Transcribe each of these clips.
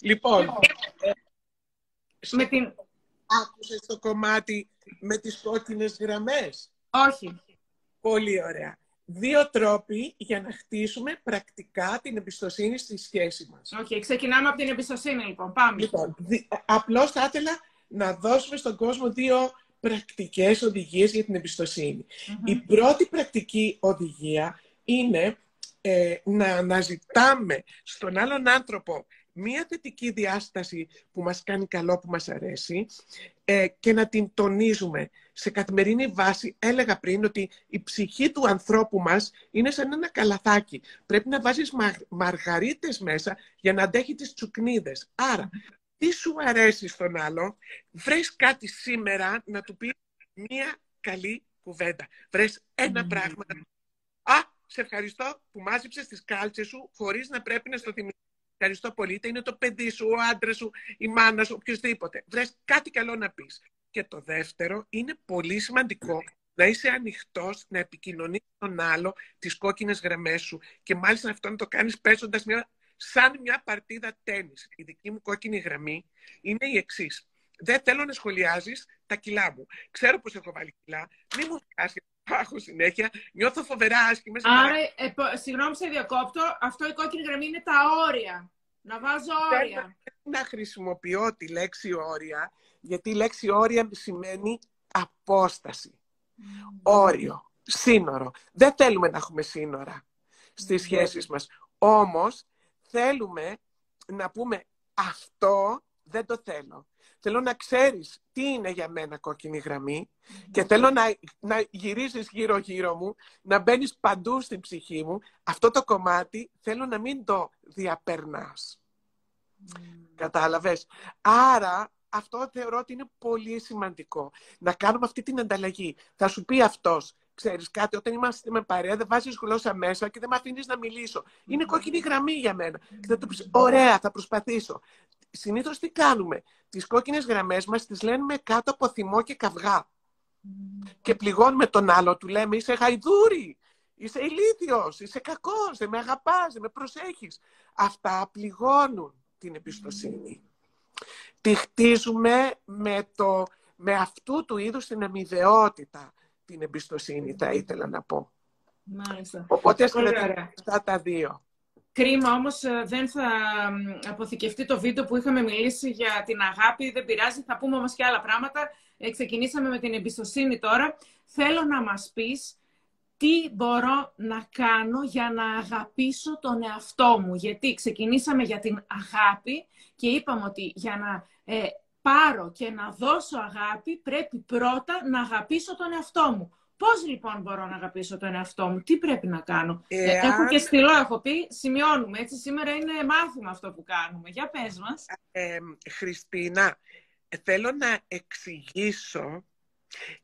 Λοιπόν, ε, Με την... άκουσες το κομμάτι με τις κόκκινες γραμμές. Όχι. Πολύ ωραία. Δύο τρόποι για να χτίσουμε πρακτικά την εμπιστοσύνη στη σχέση μας. Οκ, ξεκινάμε από την εμπιστοσύνη λοιπόν. Πάμε. Λοιπόν, δι- απλώς θα ήθελα να δώσουμε στον κόσμο δύο πρακτικές οδηγίες για την εμπιστοσύνη. Η πρώτη πρακτική οδηγία είναι ε, να αναζητάμε στον άλλον άνθρωπο μία θετική διάσταση που μας κάνει καλό, που μας αρέσει ε, και να την τονίζουμε. Σε καθημερινή βάση έλεγα πριν ότι η ψυχή του ανθρώπου μας είναι σαν ένα καλαθάκι. Πρέπει να βάζεις μα- μαργαρίτες μέσα για να αντέχει τις τσουκνίδες. Άρα, τι σου αρέσει στον άλλο, βρες κάτι σήμερα να του πεις μία καλή κουβέντα. Βρες ένα πράγμα. Α, σε ευχαριστώ που μάζεψες τις κάλτσες σου χωρίς να πρέπει να στο θυμηθείς. Ευχαριστώ πολύ. Είτε είναι το παιδί σου, ο άντρας σου, η μάνα σου, οποιοδήποτε. Βρες κάτι καλό να πεις. Και το δεύτερο είναι πολύ σημαντικό να είσαι ανοιχτός να επικοινωνείς τον άλλο τις κόκκινες γραμμές σου και μάλιστα αυτό να το κάνεις παίζοντας μια, σαν μια παρτίδα τέννις. Η δική μου κόκκινη γραμμή είναι η εξής. Δεν θέλω να σχολιάζεις τα κιλά μου. Ξέρω πως έχω βάλει κιλά. Μην μου φτάσει πάχω συνέχεια. Νιώθω φοβερά άσχημα. σε Άρα, ε, πο- συγγνώμη σε διακόπτω, αυτό η κόκκινη γραμμή είναι τα όρια. Να βάζω όρια. να χρησιμοποιώ τη λέξη όρια, γιατί η λέξη όρια σημαίνει απόσταση. Όριο, σύνορο. Δεν θέλουμε να έχουμε σύνορα στις σχέσεις μας. Όμως, θέλουμε να πούμε αυτό δεν το θέλω. Θέλω να ξέρεις τι είναι για μένα κόκκινη γραμμή και θέλω να, να γυρίζεις γύρω-γύρω μου, να μπαίνεις παντού στην ψυχή μου. Αυτό το κομμάτι θέλω να μην το διαπερνάς. Κατάλαβες; Άρα αυτό θεωρώ ότι είναι πολύ σημαντικό. Να κάνουμε αυτή την ανταλλαγή. Θα σου πει αυτός, ξέρεις κάτι, όταν είμαστε με παρέα δεν βάζεις γλώσσα μέσα και δεν με αφήνεις να μιλήσω. Είναι κόκκινη γραμμή για μένα. Και θα του πεις, ωραία, θα προσπαθήσω. Συνήθως τι κάνουμε; Τις κόκκινες γραμμές μας τις λένε κάτω από θυμό και καυγά. Και πληγώνουμε τον άλλο, του λέμε είσαι γαϊδούρη, είσαι ηλίθιος, είσαι κακός, δεν με αγαπάς, δεν με προσέχεις. Αυτά πληγώνουν την εμπιστοσύνη. Τη χτίζουμε με, το, με αυτού του είδους την αμοιβαιότητα την εμπιστοσύνη, θα ήθελα να πω. Μάλιστα. Οπότε ας Πολύ κρατάμε ωραία. αυτά τα δύο. Κρίμα όμως ε, δεν θα μ, αποθηκευτεί το βίντεο που είχαμε μιλήσει για την αγάπη. Δεν πειράζει, θα πούμε όμως και άλλα πράγματα. Ε, ξεκινήσαμε με την εμπιστοσύνη τώρα. Θέλω να μας πεις τι μπορώ να κάνω για να αγαπήσω τον εαυτό μου. Γιατί ξεκινήσαμε για την αγάπη και είπαμε ότι για να ε, πάρω και να δώσω αγάπη πρέπει πρώτα να αγαπήσω τον εαυτό μου. Πώς λοιπόν μπορώ να αγαπήσω τον εαυτό μου, τι πρέπει να κάνω; Ε, Εάν- έχω και στυλό, έχω πει, σημειώνουμε. Έτσι, σήμερα είναι μάθημα αυτό που κάνουμε. Για πες μας. Ε, Χριστίνα, θέλω να εξηγήσω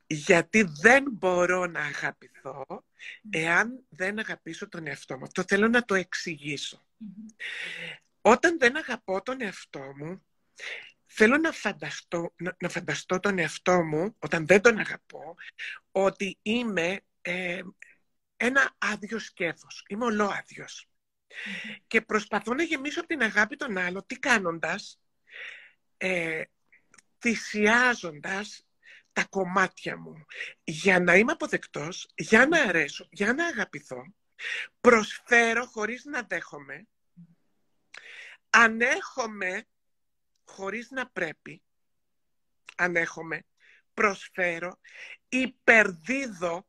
γιατί δεν μπορώ να αγαπηθώ εάν δεν αγαπήσω τον εαυτό μου. Αυτό θέλω να το εξηγήσω. Όταν δεν αγαπώ τον εαυτό μου, θέλω να φανταστώ, να, να φανταστώ τον εαυτό μου, όταν δεν τον αγαπώ, ότι είμαι ε, ένα άδειο σκέφος. Είμαι ολόάδιος. Και προσπαθώ να γεμίσω από την αγάπη τον άλλο, τι κάνοντας, ε, θυσιάζοντας τα κομμάτια μου για να είμαι αποδεκτός, για να αρέσω, για να αγαπηθώ, προσφέρω χωρίς να δέχομαι, ανέχομαι χωρίς να πρέπει, ανέχομαι, προσφέρω, υπερδίδω,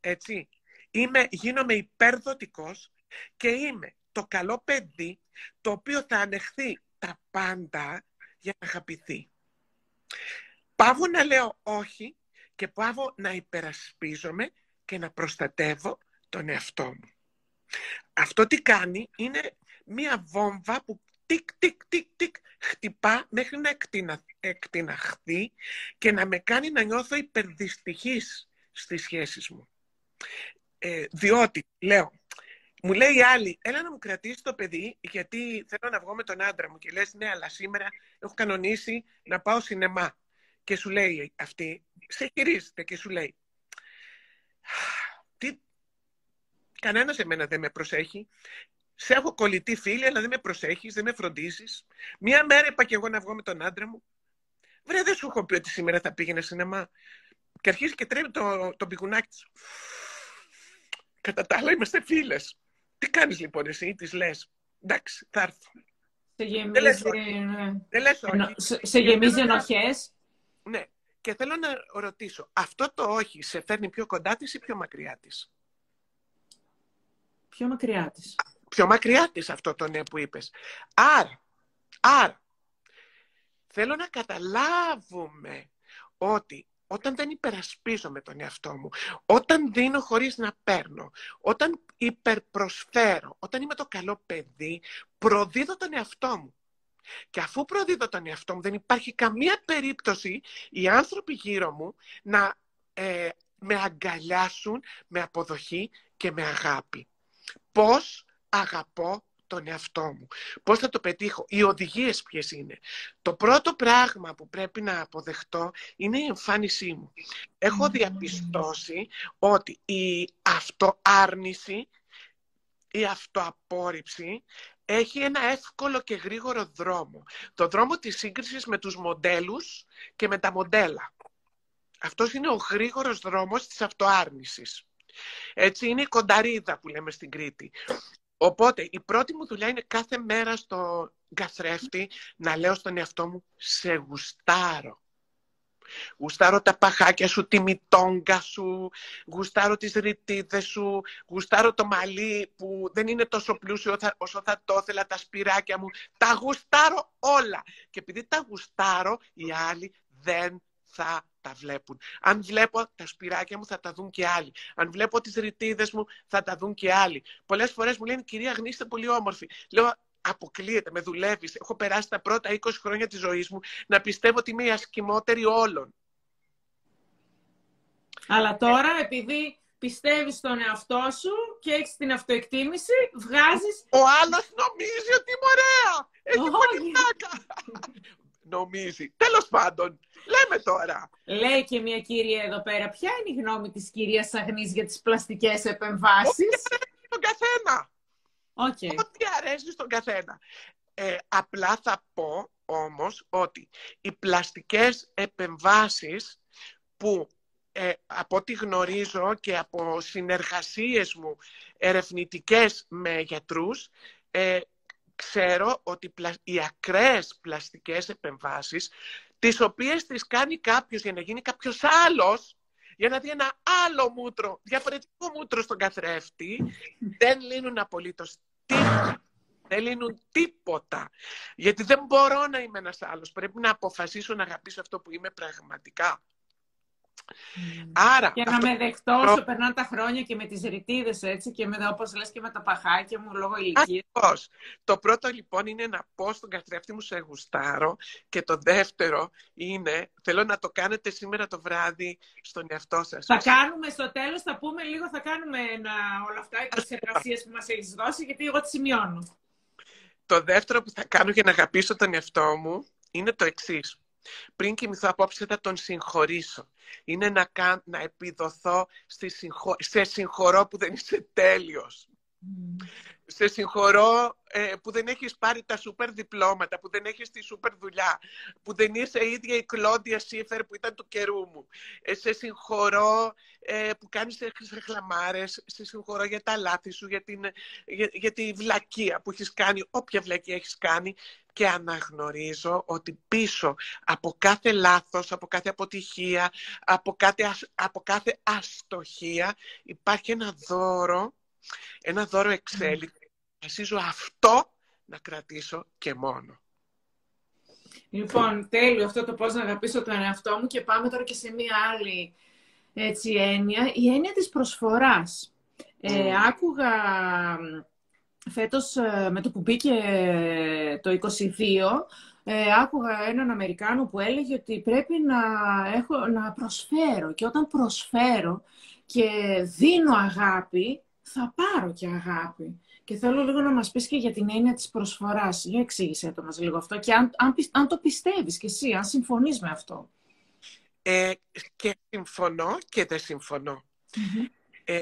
έτσι, είμαι, γίνομαι υπερδοτικός και είμαι το καλό παιδί το οποίο θα ανεχθεί τα πάντα για να αγαπηθεί. Πάβω να λέω όχι και πάβω να υπερασπίζομαι και να προστατεύω τον εαυτό μου. Αυτό τι κάνει είναι μία βόμβα που τικ, τικ, τικ, τικ χτυπά μέχρι να εκτινα, εκτιναχθεί και να με κάνει να νιώθω υπερδυστυχής στις σχέσεις μου. Ε, διότι, λέω, μου λέει η άλλη, έλα να μου κρατήσεις το παιδί, γιατί θέλω να βγω με τον άντρα μου. Και λες, ναι, αλλά σήμερα έχω κανονίσει να πάω σινεμά. Και σου λέει αυτή, σε χειρίζεται και σου λέει, τι, κανένας εμένα δεν με προσέχει. Σε έχω κολλητή φίλη, αλλά δεν με προσέχεις, δεν με φροντίζεις. Μία μέρα είπα και εγώ να βγω με τον άντρα μου. Βρε, δεν σου έχω πει ότι σήμερα θα πήγαινε σινεμά. Και αρχίζει και τρέμει το, το πηγουνάκι της. Κατά τα άλλα είμαστε φίλες. Τι κάνεις λοιπόν εσύ, της λες. Εντάξει, θα έρθω. Σε γεμίζει, δεν λες όχι. Σε, σε γεμίζει ενοχές. Ναι. Και θέλω να ρωτήσω, αυτό το όχι σε φέρνει πιο κοντά της ή πιο μακριά της; Πιο μακριά της. Πιο μακριά της αυτό το ναι που είπες. Άρα, άρα, θέλω να καταλάβουμε ότι όταν δεν υπερασπίζομαι τον εαυτό μου, όταν δίνω χωρίς να παίρνω, όταν υπερπροσφέρω, όταν είμαι το καλό παιδί, προδίδω τον εαυτό μου. Και αφού προδίδω τον εαυτό μου, δεν υπάρχει καμία περίπτωση οι άνθρωποι γύρω μου να ε, με αγκαλιάσουν με αποδοχή και με αγάπη. Πώς αγαπώ τον εαυτό μου. Πώς θα το πετύχω; Οι οδηγίες ποιες είναι; Το πρώτο πράγμα που πρέπει να αποδεχτώ είναι η εμφάνισή μου. Έχω διαπιστώσει ότι η αυτοάρνηση, η αυτοαπόρριψη έχει ένα εύκολο και γρήγορο δρόμο. Το δρόμο της σύγκρισης με τους μοντέλους και με τα μοντέλα. Αυτός είναι ο γρήγορος δρόμος της αυτοάρνησης. Έτσι είναι η κονταρίδα που λέμε στην Κρήτη. Οπότε η πρώτη μου δουλειά είναι κάθε μέρα στο καθρέφτη να λέω στον εαυτό μου «Σε γουστάρω». Γουστάρω τα παχάκια σου, τη μητόγκα σου, γουστάρω τις ρητίδες σου, γουστάρω το μαλλί που δεν είναι τόσο πλούσιο όσο θα το ήθελα, τα σπυράκια μου. Τα γουστάρω όλα. Και επειδή τα γουστάρω, οι άλλοι δεν θα τα βλέπουν. Αν βλέπω τα σπυράκια μου θα τα δουν και άλλοι. Αν βλέπω τις ρητίδες μου θα τα δουν και άλλοι. Πολλές φορές μου λένε κυρία Γνήστε πολύ όμορφη. Λέω αποκλείεται, με δουλεύεις. Έχω περάσει τα πρώτα 20 χρόνια της ζωής μου να πιστεύω ότι είμαι η ασκημότερη όλων. Αλλά τώρα επειδή πιστεύεις στον εαυτό σου και έχεις την αυτοεκτίμηση, βγάζεις... Ο άλλος νομίζει ότι είμαι ωραία. Έχει πολύ νομίζει. Τέλος πάντων, λέμε τώρα. Λέει και μια κυρία εδώ πέρα, ποια είναι η γνώμη της κυρίας Αγνής για τις πλαστικές επεμβάσεις; Ό,τι αρέσει στον καθένα. Okay. Ό,τι αρέσει στον καθένα. Ε, απλά θα πω όμως ότι οι πλαστικές επεμβάσεις που ε, από ό,τι γνωρίζω και από συνεργασίες μου ερευνητικές με γιατρούς, ε, ξέρω ότι οι ακραίες πλαστικές επεμβάσεις, τις οποίες τις κάνει κάποιος για να γίνει κάποιος άλλος, για να δει ένα άλλο μούτρο, διαφορετικό μούτρο στον καθρέφτη, δεν λύνουν απολύτως τίποτα. Δεν λύνουν τίποτα. Γιατί δεν μπορώ να είμαι ένας άλλος. Πρέπει να αποφασίσω να αγαπήσω αυτό που είμαι πραγματικά. Άρα, και να με δεχτώ όσο περνάνε τα χρόνια και με τις ρητίδες έτσι και με, όπως λες και με τα παχάκια μου λόγω ηλικίας. Ακριβώς. Το πρώτο λοιπόν είναι να πω στον καθρέφτη μου σε γουστάρω και το δεύτερο είναι, θέλω να το κάνετε σήμερα το βράδυ στον εαυτό σας. Θα κάνουμε στο τέλος, θα πούμε λίγο, θα κάνουμε ένα, όλα αυτά, τις εργασίες που μας έχεις δώσει, γιατί εγώ τις σημειώνω. Το δεύτερο που θα κάνω για να αγαπήσω τον εαυτό μου είναι το εξής πριν κοιμηθώ απόψε θα τον συγχωρήσω. Είναι να, να επιδοθώ στη σε συγχωρώ που δεν είσαι τέλειος. Mm. Σε συγχωρώ ε, που δεν έχεις πάρει τα σούπερ διπλώματα, που δεν έχεις τη σούπερ δουλειά, που δεν είσαι η ίδια η Κλόντια Σίφερ που ήταν του καιρού μου. Ε, σε συγχωρώ ε, που κάνεις χλαμάρες, σε συγχωρώ για τα λάθη σου, για, την, για, για τη βλακεία που έχεις κάνει, όποια βλακεία έχεις κάνει και αναγνωρίζω ότι πίσω από κάθε λάθος, από κάθε αποτυχία, από κάθε, από κάθε αστοχία υπάρχει ένα δώρο, ένα δώρο εξέλιξη. Ασίζω αυτό να κρατήσω και μόνο. Λοιπόν, τέλειο αυτό το πώς να αγαπήσω τον εαυτό μου και πάμε τώρα και σε μία άλλη έτσι, έννοια. Η έννοια της προσφοράς. Ε, άκουγα φέτος ε, με το που μπήκε το 22, ε, άκουγα έναν Αμερικάνο που έλεγε ότι πρέπει να, έχω, να προσφέρω και όταν προσφέρω και δίνω αγάπη, θα πάρω και αγάπη. Και θέλω λίγο να μας πεις και για την έννοια της προσφοράς. Για εξήγησέ το μας λίγο αυτό και αν, αν, αν το πιστεύεις και εσύ, αν συμφωνείς με αυτό. Ε, και συμφωνώ και δεν συμφωνω Ε,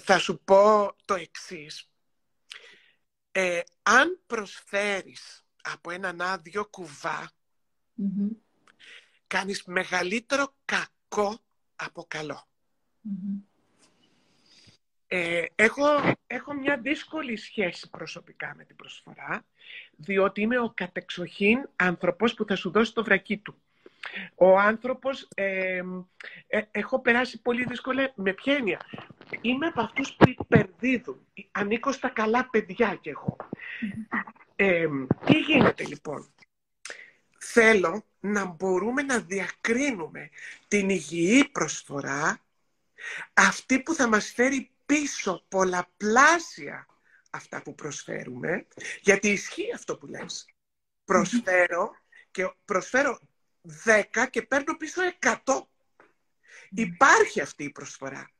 θα σου πω το εξής. ε, αν προσφέρεις από έναν άδειο κουβά, κάνεις μεγαλύτερο κακό από ε, έχω, έχω μια δύσκολη σχέση προσωπικά με την προσφορά, διότι είμαι ο κατεξοχήν άνθρωπος που θα σου δώσει το βρακί του. Ο άνθρωπος, ε, έχω περάσει πολύ δύσκολα, με ποια έννοια; Είμαι από αυτούς που υπερδίδουν. Ανήκω στα καλά παιδιά κι εγώ. Ε, τι γίνεται λοιπόν; Θέλω να μπορούμε να διακρίνουμε την υγιή προσφορά, αυτή που θα μας φέρει πίσω πολλαπλάσια αυτά που προσφέρουμε, γιατί ισχύει αυτό που λες. Προσφέρω και προσφέρω 10 και παίρνω πίσω 100. Υπάρχει αυτή η προσφορά.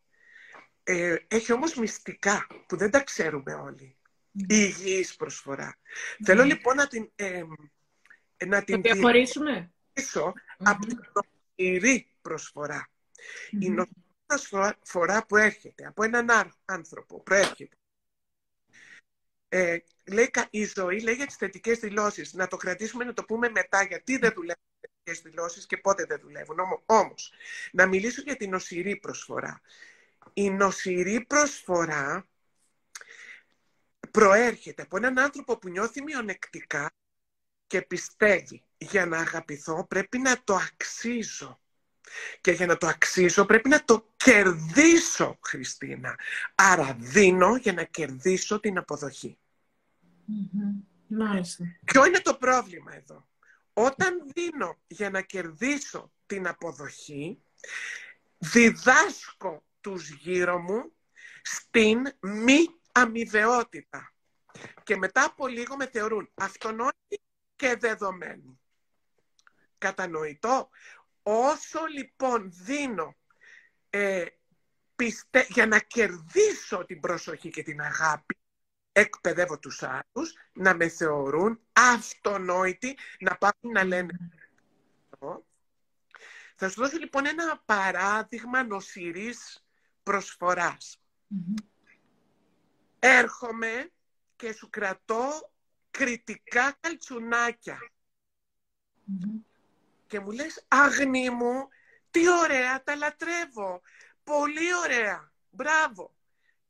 Ε, έχει όμως μυστικά που δεν τα ξέρουμε όλοι. Η υγιής προσφορά. Θέλω λοιπόν να την, ε, να την διαχωρίσουμε από την νοσηρή προσφορά. Η νοσηρή προσφορά που έρχεται από έναν άνθρωπο, προέρχεται. Ε, λέει, η ζωή λέει για τις θετικές δηλώσεις. Να το κρατήσουμε, να το πούμε μετά, γιατί δεν δουλεύουν θετικές δηλώσεις και πότε δεν δουλεύουν. Όμως, να μιλήσω για την νοσηρή προσφορά. Η νοσηρή προσφορά προέρχεται από έναν άνθρωπο που νιώθει μειονεκτικά και πιστεύει για να αγαπηθώ πρέπει να το αξίζω. Και για να το αξίζω πρέπει να το κερδίσω, Χριστίνα. Άρα δίνω για να κερδίσω την αποδοχή. Ποιο είναι το πρόβλημα εδώ; Όταν δίνω για να κερδίσω την αποδοχή, διδάσκω τους γύρω μου στην μη αμοιβαιότητα. Και μετά από λίγο με θεωρούν αυτονόητοι και δεδομένοι. Κατανοητό; Όσο λοιπόν δίνω ε, πιστε... για να κερδίσω την προσοχή και την αγάπη, εκπαιδεύω τους άλλους να με θεωρούν αυτονόητοι, να πάνε να λένε θα σου δώσω λοιπόν ένα παράδειγμα νοσηρής Έρχομαι και σου κρατώ κριτικά Και μου λες, αγνή μου, τι ωραία, τα λατρεύω. Πολύ ωραία. Μπράβο.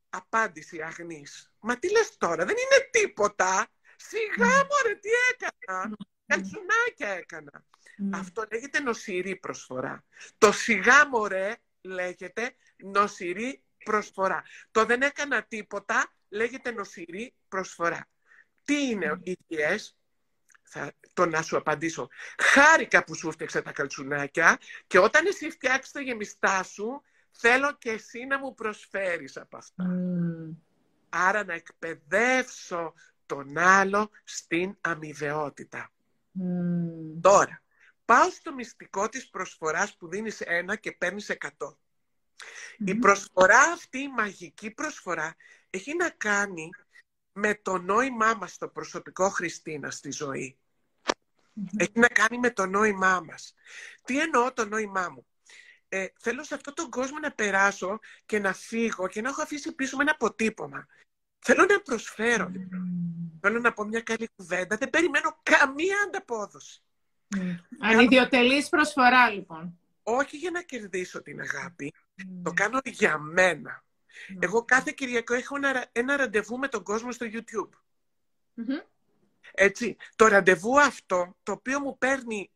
Απάντηση αγνής. Μα τι λες τώρα, δεν είναι τίποτα. Σιγά μωρέ, τι έκανα. Καλτσουνάκια έκανα. Αυτό λέγεται νοσηρή προσφορά. Το σιγά μωρέ λέγεται νοσηρή προσφορά. Το δεν έκανα τίποτα λέγεται νοσηρή προσφορά. Τι είναι οι υγιές, θα το να σου απαντήσω. Χάρηκα που σου φτιάξα τα καλτσουνάκια και όταν εσύ φτιάξεις τα γεμιστά σου, θέλω και εσύ να μου προσφέρεις από αυτά. Άρα να εκπαιδεύσω τον άλλο στην αμοιβαιότητα. Τώρα, πάω στο μυστικό της προσφοράς που δίνεις ένα και παίρνεις εκατό. Η προσφορά αυτή, η μαγική προσφορά, έχει να κάνει με το νόημά μας το προσωπικό Χριστίνα στη ζωή. Έχει να κάνει με το νόημά μας. Τι εννοώ το νόημά μου; Ε, θέλω σε αυτόν τον κόσμο να περάσω και να φύγω και να έχω αφήσει πίσω με ένα αποτύπωμα. Θέλω να προσφέρω. Λοιπόν. Θέλω να πω μια καλή κουβέντα. Δεν περιμένω καμία ανταπόδοση. Mm. Ανιδιοτελής προσφορά, λοιπόν. Όχι για να κερδίσω την αγάπη. Το κάνω για μένα. Εγώ κάθε Κυριακό έχω ένα, ένα ραντεβού με τον κόσμο στο YouTube. Έτσι, το ραντεβού αυτό, το οποίο μου παίρνει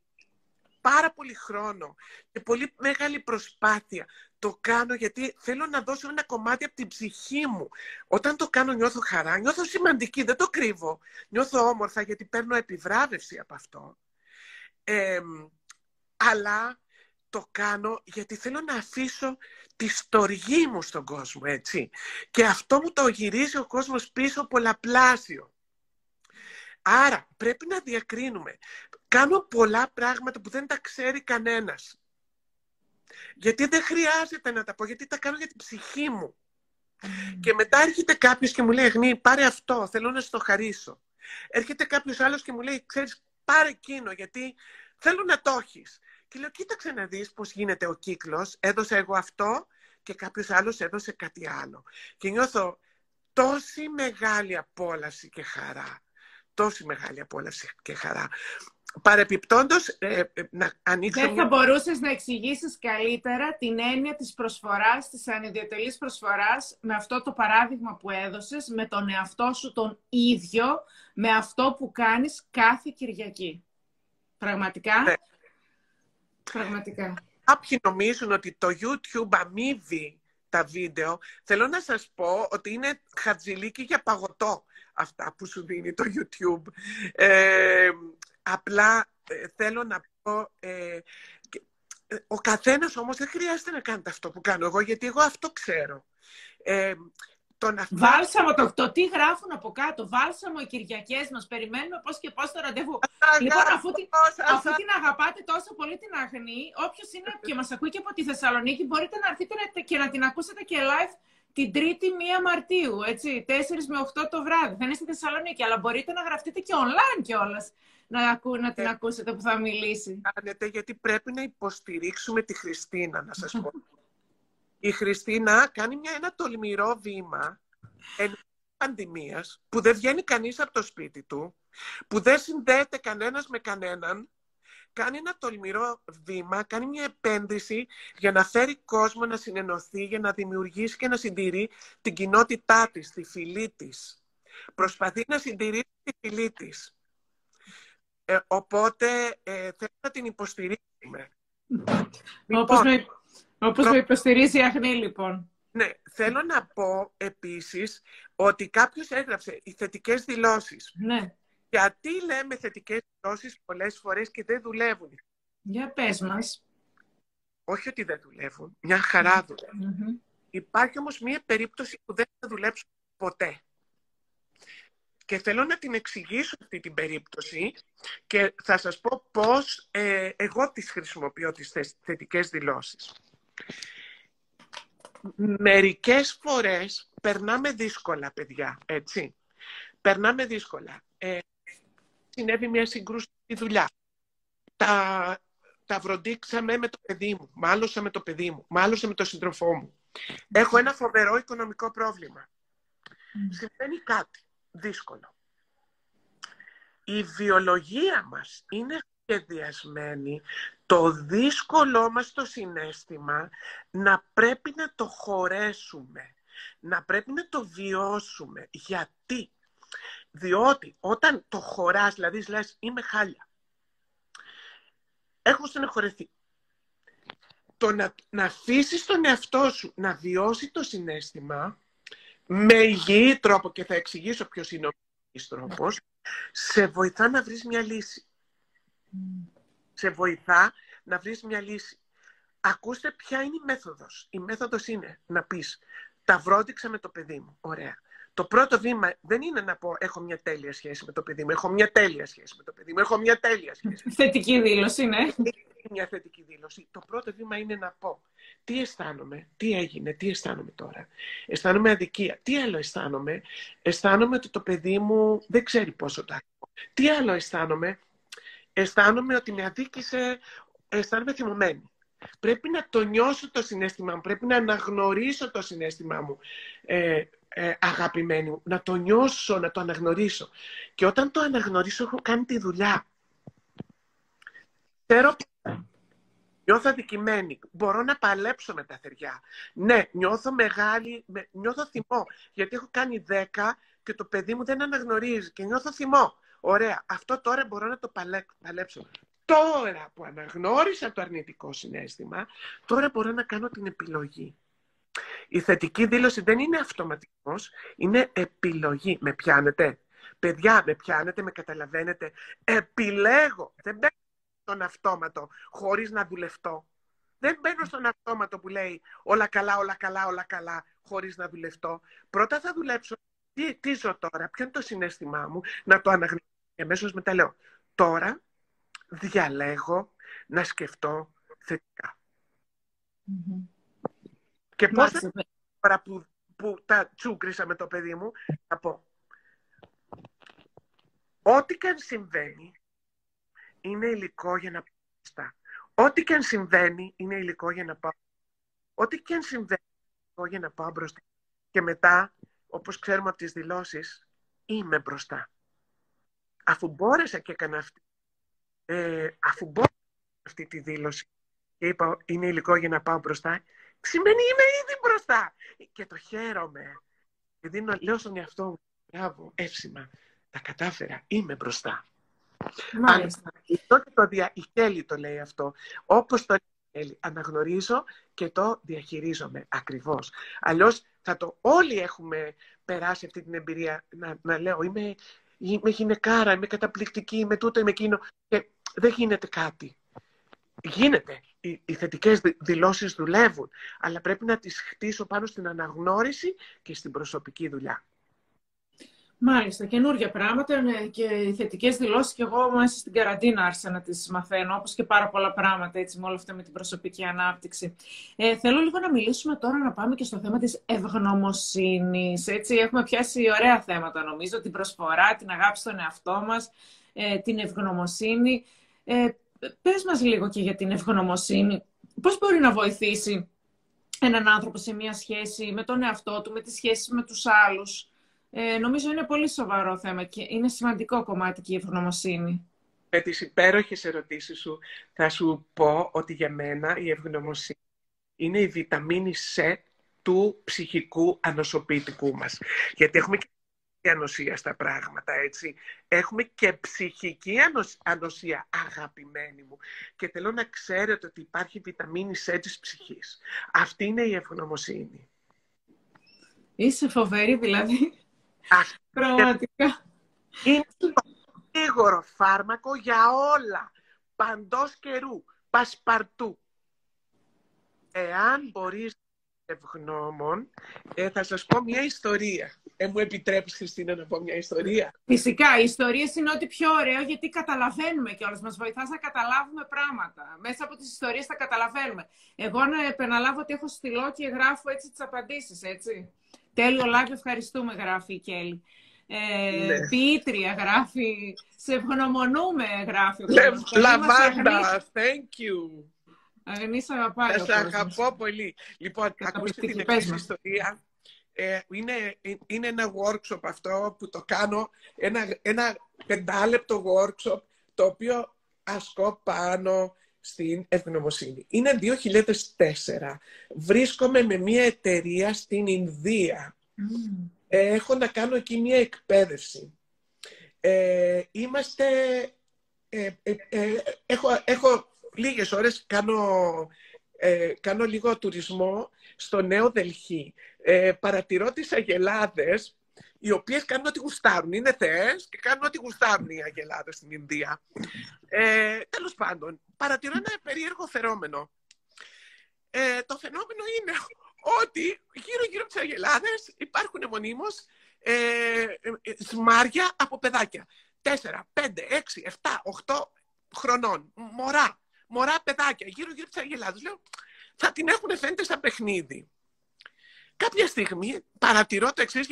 πάρα πολύ χρόνο και πολύ μεγάλη προσπάθεια, το κάνω γιατί θέλω να δώσω ένα κομμάτι από την ψυχή μου. Όταν το κάνω νιώθω χαρά, νιώθω σημαντική, δεν το κρύβω. Νιώθω όμορφα γιατί παίρνω επιβράβευση από αυτό. αλλά το κάνω γιατί θέλω να αφήσω τη στοργή μου στον κόσμο, έτσι. Και αυτό μου το γυρίζει ο κόσμος πίσω πολλαπλάσιο. Άρα πρέπει να διακρίνουμε. Κάνω πολλά πράγματα που δεν τα ξέρει κανένας. Γιατί δεν χρειάζεται να τα πω, γιατί τα κάνω για την ψυχή μου. Και μετά έρχεται κάποιος και μου λέει, Αγνή, πάρε αυτό, θέλω να στο χαρίσω. Έρχεται κάποιος άλλος και μου λέει, ξέρεις, πάρε εκείνο, γιατί θέλω να το έχεις. Και λέω, κοίταξε να δεις πώς γίνεται ο κύκλος. Έδωσα εγώ αυτό και κάποιος άλλος έδωσε κάτι άλλο. Και νιώθω τόση μεγάλη απόλαυση και χαρά. Τόση μεγάλη απόλαυση και χαρά. Παρεπιπτόντως, ε, ε, να ανοίξω... Δεν θα μπορούσες να εξηγήσεις καλύτερα την έννοια της προσφοράς, της ανιδιοτελής προσφοράς, με αυτό το παράδειγμα που έδωσες, με τον εαυτό σου τον ίδιο, με αυτό που κάνεις κάθε Κυριακή. Πραγματικά; Ναι. Πραγματικά. Κάποιοι νομίζουν ότι το YouTube αμείβει τα βίντεο. Θέλω να σας πω ότι είναι χατζηλίκι για παγωτό αυτά που σου δίνει το YouTube. Ε, απλά ε, θέλω να πω... Ε, ο καθένας όμως δεν χρειάζεται να κάνει αυτό που κάνω εγώ, γιατί εγώ αυτό ξέρω. Ε, Βάλσαμο, το, το τι γράφουν από κάτω. Βάλσαμο οι Κυριακές μας. Περιμένουμε πώς και πώς το ραντεβού. λοιπόν, αφού, την, αφού την αγαπάτε τόσο πολύ την Αγνή, όποιος είναι και μας ακούει και από τη Θεσσαλονίκη, μπορείτε να έρθετε και να την ακούσετε και live την 3η 1 Μαρτίου, έτσι, 4 με 8 το βράδυ. Δεν είναι στη Θεσσαλονίκη, αλλά μπορείτε να γραφτείτε και online κιόλας να, ακού, να την ε, ακούσετε που θα μιλήσει. Κάνετε, γιατί πρέπει να υποστηρίξουμε τη Χριστίνα, να σας πω. Η Χριστίνα κάνει μια, ένα τολμηρό βήμα εν πανδημίας, που δεν βγαίνει κανείς από το σπίτι του, που δεν συνδέεται κανένας με κανέναν, κάνει ένα τολμηρό βήμα, κάνει μια επένδυση για να φέρει κόσμο να συνενωθεί, για να δημιουργήσει και να συντηρεί την κοινότητά της, τη φυλή της. Προσπαθεί να συντηρήσει τη φυλή της. Ε, οπότε ε, θέλω να την υποστηρίξουμε. Όπως, λοιπόν, με, όπως με υποστηρίζει η Αχνή, λοιπόν. Ναι, θέλω να πω επίσης ότι κάποιος έγραψε οι θετικές δηλώσεις. Ναι. Γιατί λέμε θετικές δηλώσεις πολλές φορές και δεν δουλεύουν; Για πες μας. Όχι ότι δεν δουλεύουν, μια χαρά Υπάρχει όμως μια περίπτωση που δεν θα δουλέψουν ποτέ. Και θέλω να την εξηγήσω αυτή την περίπτωση και θα σας πω πώς ε, εγώ τις χρησιμοποιώ τις θετικές δηλώσεις. Μερικές φορές περνάμε δύσκολα, παιδιά, έτσι. Περνάμε δύσκολα. Ε, συνέβη μια συγκρούση στη δουλειά. Τα, τα βροντίξαμε με το παιδί μου. Μάλωσα με το παιδί μου. Μάλωσα με τον σύντροφό μου. Έχω ένα φοβερό οικονομικό πρόβλημα. Mm. Συμβαίνει κάτι δύσκολο. Η βιολογία μας είναι σχεδιασμένη το δύσκολό μας το συνέστημα να πρέπει να το χωρέσουμε, να πρέπει να το βιώσουμε. Γιατί; Διότι όταν το χωράς, δηλαδή λες είμαι χάλια, έχω στεναχωρεθεί. Το να, να αφήσεις τον εαυτό σου να βιώσει το συνέστημα με υγιή τρόπο και θα εξηγήσω ποιος είναι ο υγιής τρόπος, σε βοηθά να βρεις μια λύση. Σε βοηθά να βρεις μια λύση. Ακούστε ποια είναι η μέθοδος. Η μέθοδος είναι να πεις τα βρόντιξα με το παιδί μου. Ωραία. Το πρώτο βήμα δεν είναι να πω έχω μια τέλεια σχέση με το παιδί μου, έχω μια τέλεια σχέση με το παιδί μου, έχω μια τέλεια σχέση. Θετική δήλωση, ναι. Μια θετική δήλωση. Το πρώτο βήμα είναι να πω τι αισθάνομαι, τι έγινε, τι αισθάνομαι τώρα. Αισθάνομαι αδικία. Τι άλλο αισθάνομαι; Αισθάνομαι ότι το παιδί μου δεν ξέρει πόσο το ακούω. Τι άλλο αισθάνομαι; Αισθάνομαι ότι με αδίκησε, αισθάνομαι θυμωμένη. Πρέπει να το νιώσω το συνέστημά μου, πρέπει να αναγνωρίσω το συνέστημά μου. Ε, ε, αγαπημένη μου, να το νιώσω, να το αναγνωρίσω. Και όταν το αναγνωρίσω, έχω κάνει τη δουλειά. Ξέρω Νιώθω αδικημένη. Μπορώ να παλέψω με τα θεριά. Ναι, νιώθω μεγάλη, νιώθω θυμό. Γιατί έχω κάνει δέκα και το παιδί μου δεν αναγνωρίζει και νιώθω θυμό. Ωραία. Αυτό τώρα μπορώ να το παλέψω. Τώρα που αναγνώρισα το αρνητικό συνέστημα, τώρα μπορώ να κάνω την επιλογή. Η θετική δήλωση δεν είναι αυτοματικός, είναι επιλογή. Με πιάνετε; Παιδιά, με πιάνετε, με καταλαβαίνετε; Επιλέγω. Δεν μπαίνω στον αυτόματο χωρίς να δουλευτώ. Δεν μπαίνω στον αυτόματο που λέει όλα καλά, όλα καλά, όλα καλά, χωρίς να δουλευτώ. Πρώτα θα δουλέψω. Τι, τι ζω τώρα, ποιο είναι το συνέστημά μου, να το αναγνωρίσω. Και αμέσως μετά λέω, τώρα διαλέγω να σκεφτώ θετικά. Και πώς τώρα που, που τα τσούγκρισα με το παιδί μου, θα πω. Ό,τι και αν συμβαίνει, είναι υλικό για να πάω μπροστά. Ό,τι και αν συμβαίνει, είναι υλικό για να πάω. Ό,τι και αν συμβαίνει, είναι υλικό για να πάω μπροστά. Και μετά όπως ξέρουμε από τις δηλώσεις, είμαι μπροστά. Αφού μπόρεσα και έκανα αυτή, ε, αφού μπόρεσα αυτή τη δήλωση και είπα είναι υλικό για να πάω μπροστά, σημαίνει είμαι ήδη μπροστά. Και το χαίρομαι. Και δίνω, λέω στον εαυτό μου, μπράβο, εύσημα, τα κατάφερα, είμαι μπροστά. Μάλιστα. το δια... Η Κέλλη το λέει αυτό. Όπως το λέει αναγνωρίζω και το διαχειρίζομαι ακριβώς. Αλλιώς θα το όλοι έχουμε περάσει αυτή την εμπειρία να, να λέω είμαι, είμαι γυναικάρα, είμαι καταπληκτική, είμαι τούτο, είμαι εκείνο και δεν γίνεται κάτι. Γίνεται. Οι, οι θετικές δηλώσεις δουλεύουν, αλλά πρέπει να τις χτίσω πάνω στην αναγνώριση και στην προσωπική δουλειά. Μάλιστα, καινούργια πράγματα ναι, και οι θετικές δηλώσεις. Και εγώ μέσα στην καραντίνα άρχισα να τις μαθαίνω, όπως και πάρα πολλά πράγματα έτσι, με όλα αυτά με την προσωπική ανάπτυξη. Ε, θέλω λίγο να μιλήσουμε τώρα, να πάμε και στο θέμα της ευγνωμοσύνης. Έχουμε πιάσει ωραία θέματα, νομίζω. Την προσφορά, την αγάπη στον εαυτό μας, ε, την ευγνωμοσύνη. Ε, πες μας λίγο και για την ευγνωμοσύνη. Πώς μπορεί να βοηθήσει έναν άνθρωπο σε μια σχέση με τον εαυτό του, με τις σχέσεις με τους άλλους; Ε, νομίζω είναι πολύ σοβαρό θέμα και είναι σημαντικό κομμάτι και η ευγνωμοσύνη. Με τις υπέροχες ερωτήσεις σου θα σου πω ότι για μένα η ευγνωμοσύνη είναι η βιταμίνη C του ψυχικού ανοσοποιητικού μας. Γιατί έχουμε και ανοσία στα πράγματα, έτσι. Έχουμε και ψυχική ανοσία, αγαπημένη μου. Και θέλω να ξέρετε ότι υπάρχει βιταμίνη C της ψυχής. Αυτή είναι η ευγνωμοσύνη. Είσαι φοβερή δηλαδή. Πραγματικά. Είναι το γρήγορο φάρμακο για όλα. Παντός καιρού. Πασπαρτού. Εάν μπορείς ευγνώμων, ε, θα σας πω μια ιστορία. Ε, μου επιτρέπεις, Χριστίνα, να πω μια ιστορία; Φυσικά, οι ιστορίες είναι ό,τι πιο ωραίο, γιατί καταλαβαίνουμε κιόλας. Μας βοηθάς να καταλάβουμε πράγματα. Μέσα από τις ιστορίες τα καταλαβαίνουμε. Εγώ να επαναλάβω ότι έχω στυλό και γράφω έτσι τις απαντήσεις, έτσι. Τέλειο live, ευχαριστούμε, γράφει η Κέλλη. Ε, ναι. Ποιήτρια γράφει, σε ευγνωμονούμε γράφει ο Λαβάντα, thank you. Αγνής αγαπάει. Σε αγαπώ πολύ. Λοιπόν, ακούστε την εξής ιστορία. Ε, είναι, είναι ένα workshop αυτό που το κάνω, ένα, ένα πεντάλεπτο workshop, το οποίο ασκώ πάνω στην ευγνωμοσύνη. Είναι 2004. Βρίσκομαι με μια εταιρεία στην Ινδία. έχω να κάνω εκεί μια εκπαίδευση. Ε, είμαστε... Ε, ε, ε, έχω, έχω λίγες ώρες, κάνω, κάνω λίγο τουρισμό στο Νέο Δελχή. παρατηρώ τις αγελάδες οι οποίε κάνουν ό,τι γουστάρουν. Είναι θεές και κάνουν ό,τι γουστάρουν οι αγελάδες στην Ινδία. Ε, Τέλος πάντων, παρατηρώ ένα περίεργο φαινόμενο. Ε, το φαινόμενο είναι ότι γύρω-γύρω από τις αγελάδες υπάρχουν μονίμως ε, ε, σμάρια από παιδάκια. 4, 5, 6, 7, 8 χρονών. Μωρά. Μωρά παιδάκια γύρω-γύρω από τις αγελάδες. Λέω, θα την έχουν φαίνεται σαν παιχνίδι. Κάποια στιγμή παρατηρώ το εξής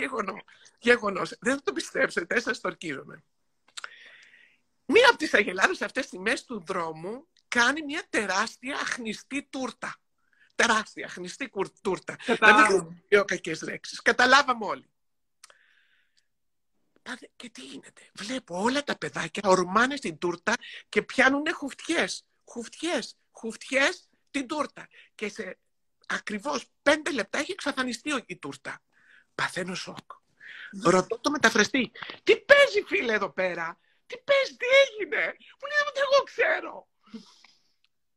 γεγονό. Δεν θα το πιστέψετε, σας το ορκίζομαι. Μία από τις αγελάδες αυτές στη μέση του δρόμου κάνει μια τεράστια αχνιστή τούρτα. Τεράστια αχνιστή τούρτα. Δεν πιο κακές λέξεις. Καταλάβαμε όλοι. Και τι γίνεται; Βλέπω όλα τα παιδάκια ορμάνε στην τούρτα και πιάνουν χουφτιές. Χουφτιές, χουφτιές την τούρτα. Και σε ακριβώς πέντε λεπτά έχει εξαφανιστεί η τούρτα. Παθαίνω σοκ. Ρωτώ το μεταφραστή. Τι παίζει φίλε εδώ πέρα; Τι παίζει, τι έγινε; Μου λέει ότι εγώ ξέρω.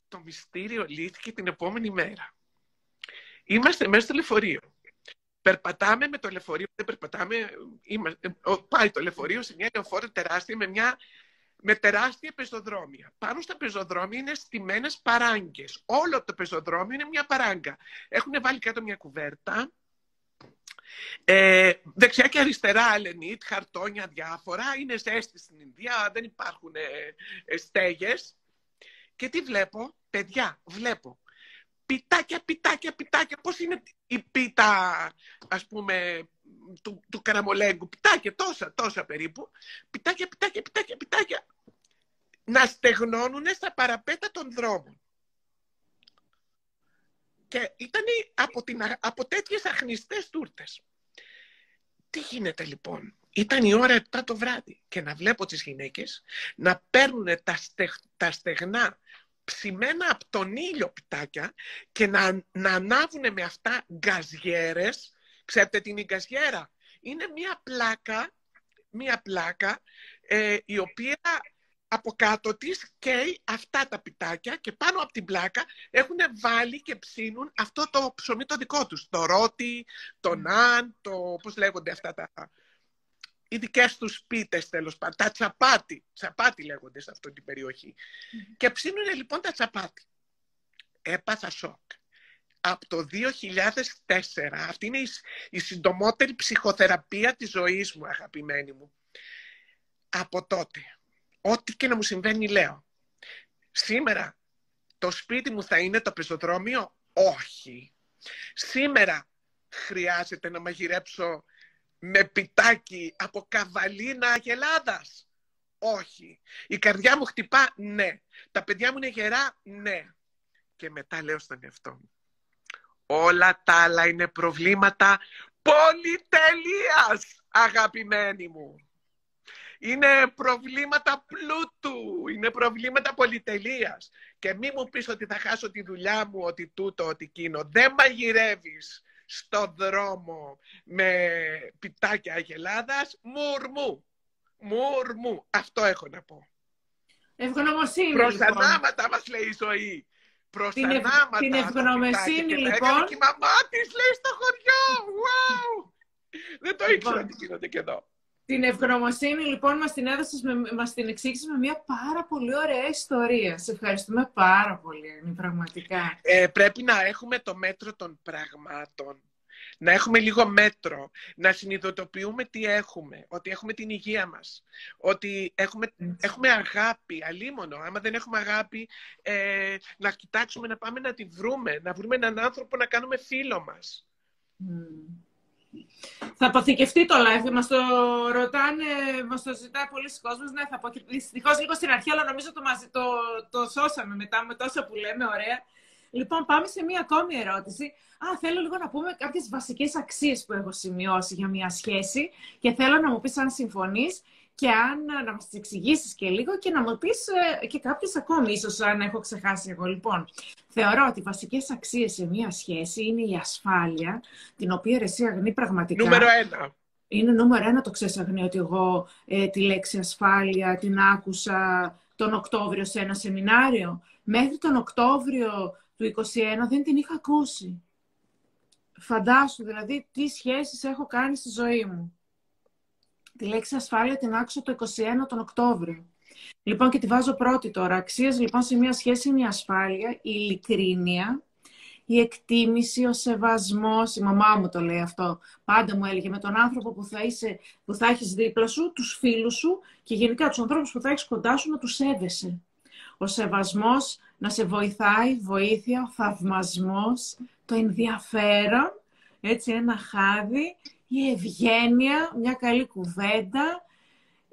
Το μυστήριο λύθηκε την επόμενη μέρα. Είμαστε μέσα στο λεωφορείο. Περπατάμε με το λεωφορείο, δεν περπατάμε, είμαστε, πάει το λεωφορείο σε μια λεωφόρο τεράστια με μια με τεράστια πεζοδρόμια. Πάνω στα πεζοδρόμια είναι στημένε παράγκες. Όλο το πεζοδρόμιο είναι μια παράγκα. Έχουν βάλει κάτω μια κουβέρτα. Ε, δεξιά και αριστερά ελενίτ, χαρτόνια διάφορα. Είναι ζέστη στην Ινδία, δεν υπάρχουν ε, ε, στέγες. Και τι βλέπω, παιδιά, βλέπω. Πιτάκια, πιτάκια, πιτάκια. Πώς είναι η πίτα, ας πούμε, του, του καραμολέγκου. Πιτάκια, τόσα, τόσα περίπου. Πιτάκια, πιτάκια, πιτάκια, πιτάκια. Να στεγνώνουν στα παραπέτα των δρόμων. Και ήταν από, την, από τέτοιες αχνιστές τούρτες. τι γίνεται λοιπόν; Ήταν η ώρα 7 το βράδυ και να βλέπω τις γυναίκες να παίρνουν τα, τα στεγνά ψημένα από τον ήλιο πιτάκια και να, να ανάβουν με αυτά γκαζιέρες. Ξέρετε τι είναι η γκαζιέρα; Είναι μια πλάκα, μια πλάκα ε, η οποία από κάτω της καίει αυτά τα πιτάκια και πάνω από την πλάκα έχουν βάλει και ψήνουν αυτό το ψωμί το δικό τους. Το ρότι, το ναν, το πώς λέγονται αυτά τα... Οι δικέ του πίτε τέλος πάντων. Τα τσαπάτι. Τσαπάτι λέγονται σε αυτή την περιοχή. Και ψήνουν λοιπόν τα τσαπάτι. Έπαθα σοκ. Από το 2004, αυτή είναι η, η συντομότερη ψυχοθεραπεία της ζωής μου, αγαπημένη μου. Από τότε Ό,τι και να μου συμβαίνει λέω. Σήμερα το σπίτι μου θα είναι το πεζοδρόμιο; Όχι. Σήμερα χρειάζεται να μαγειρέψω με πιτάκι από καβαλίνα αγελάδας. Όχι. Η καρδιά μου χτυπά, ναι. Τα παιδιά μου είναι γερά, ναι. Και μετά λέω στον εαυτό μου. Όλα τα άλλα είναι προβλήματα πολυτελείας, αγαπημένοι μου. Είναι προβλήματα πλούτου, είναι προβλήματα πολυτελείας. Και μη μου πεις ότι θα χάσω τη δουλειά μου, ότι τούτο, ότι εκείνο. Δεν μαγειρεύεις στο δρόμο με πιτάκια αγελάδας, μουρμού. Μουρμού. Αυτό έχω να πω. Ευγνωμοσύνη, Προς λοιπόν. ανάματα μας λέει η ζωή. Προς την, ευ... ανάματα. Την ευγνωμοσύνη, λοιπόν. Και η μαμά της λέει στο χωριό. Wow! Δεν το ήξερα Λοιπόν. ότι γίνονται και εδώ. Την ευγνωμοσύνη λοιπόν μας την έδωσες, με, μας την εξήγησες με μια πάρα πολύ ωραία ιστορία. Σε ευχαριστούμε πάρα πολύ, Αγνή, πραγματικά. Ε, πρέπει να έχουμε το μέτρο των πραγμάτων. Να έχουμε λίγο μέτρο. Να συνειδητοποιούμε τι έχουμε. Ότι έχουμε την υγεία μας. Ότι έχουμε, έχουμε αγάπη, αλίμονο. Άμα δεν έχουμε αγάπη, ε, να κοιτάξουμε να πάμε να τη βρούμε. Να βρούμε έναν άνθρωπο να κάνουμε φίλο μας. Μμμ. Θα αποθηκευτεί το live, μας το ρωτάνε, μας το ζητάει πολλοί κόσμος. Ναι, θα αποθηκευτεί. Δυστυχώς λίγο στην αρχή, αλλά νομίζω το, μαζί, το, το σώσαμε μετά με τόσα που λέμε, ωραία. Λοιπόν, πάμε σε μία ακόμη ερώτηση. Α, θέλω λίγο να πούμε κάποιες βασικές αξίες που έχω σημειώσει για μία σχέση και θέλω να μου πεις αν συμφωνείς και αν να μας τις εξηγήσεις και λίγο και να μου πεις ε, και κάποιες ακόμη, ίσως αν έχω ξεχάσει εγώ. Λοιπόν, θεωρώ ότι οι βασικές αξίες σε μία σχέση είναι η ασφάλεια, την οποία ρε, εσύ Αγνή πραγματικά... Νούμερο ένα. Είναι νούμερο ένα το ξέρεις Αγνή, ότι εγώ ε, τη λέξη ασφάλεια την άκουσα τον Οκτώβριο σε ένα σεμινάριο. Μέχρι τον Οκτώβριο του 2021 δεν την είχα ακούσει. Φαντάσου δηλαδή τι σχέσεις έχω κάνει στη ζωή μου. Τη λέξη ασφάλεια την άκουσα το 21 τον Οκτώβριο. Λοιπόν, και τη βάζω πρώτη τώρα. Αξίες λοιπόν σε μια σχέση είναι η ασφάλεια, η ειλικρίνεια, η εκτίμηση, ο σεβασμός. Η μαμά μου το λέει αυτό. Πάντα μου έλεγε με τον άνθρωπο που θα, είσαι, που θα έχεις δίπλα σου, τους φίλους σου και γενικά τους ανθρώπους που θα έχεις κοντά σου να τους σέβεσαι. Ο σεβασμός να σε βοηθάει, βοήθεια, ο θαυμασμός, το ενδιαφέρον, έτσι ένα χάδι, η ευγένεια, μια καλή κουβέντα,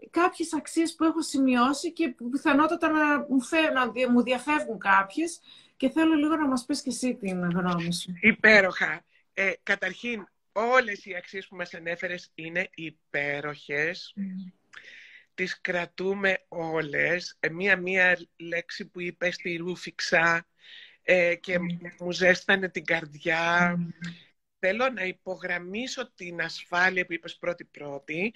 κάποιες αξίες που έχω σημειώσει και που πιθανότατα να μου, φε... να δι- μου διαφεύγουν κάποιες και θέλω λίγο να μας πεις και εσύ την γνώμη σου. Υπέροχα. Ε, καταρχήν, όλες οι αξίες που μας ανέφερες είναι υπέροχες. Τις κρατούμε όλες. Ε, Μία-μία λέξη που είπες τη ρούφηξα ε, και μου ζέστανε την καρδιά. Θέλω να υπογραμμίσω την ασφάλεια που είπες πρώτη-πρώτη.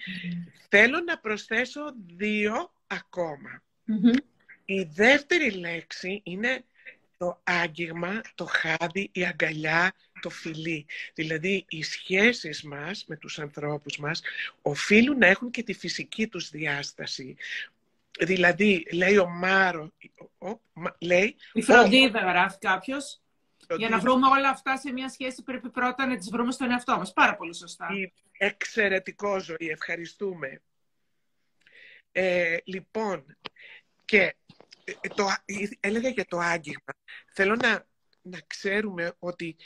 Θέλω να προσθέσω δύο ακόμα. Μμμ. Η δεύτερη λέξη είναι το άγγιγμα, το χάδι, η αγκαλιά, το φιλί. Δηλαδή, οι σχέσεις μας με τους ανθρώπους μας οφείλουν να έχουν και τη φυσική τους διάσταση. Δηλαδή, λέει ο Μάρο, ο- ο- μα- λέει, Η φροντίδα γράφει κάποιο. Για φροντίδα. να βρούμε όλα αυτά σε μια σχέση πρέπει πρώτα να τις βρούμε στον εαυτό μας. Πάρα πολύ σωστά. Η- Εξαιρετικό ζωή, ευχαριστούμε. Ε, λοιπόν, και ε, το, ε, έλεγα για το άγγιγμα. Θέλω να, να ξέρουμε ότι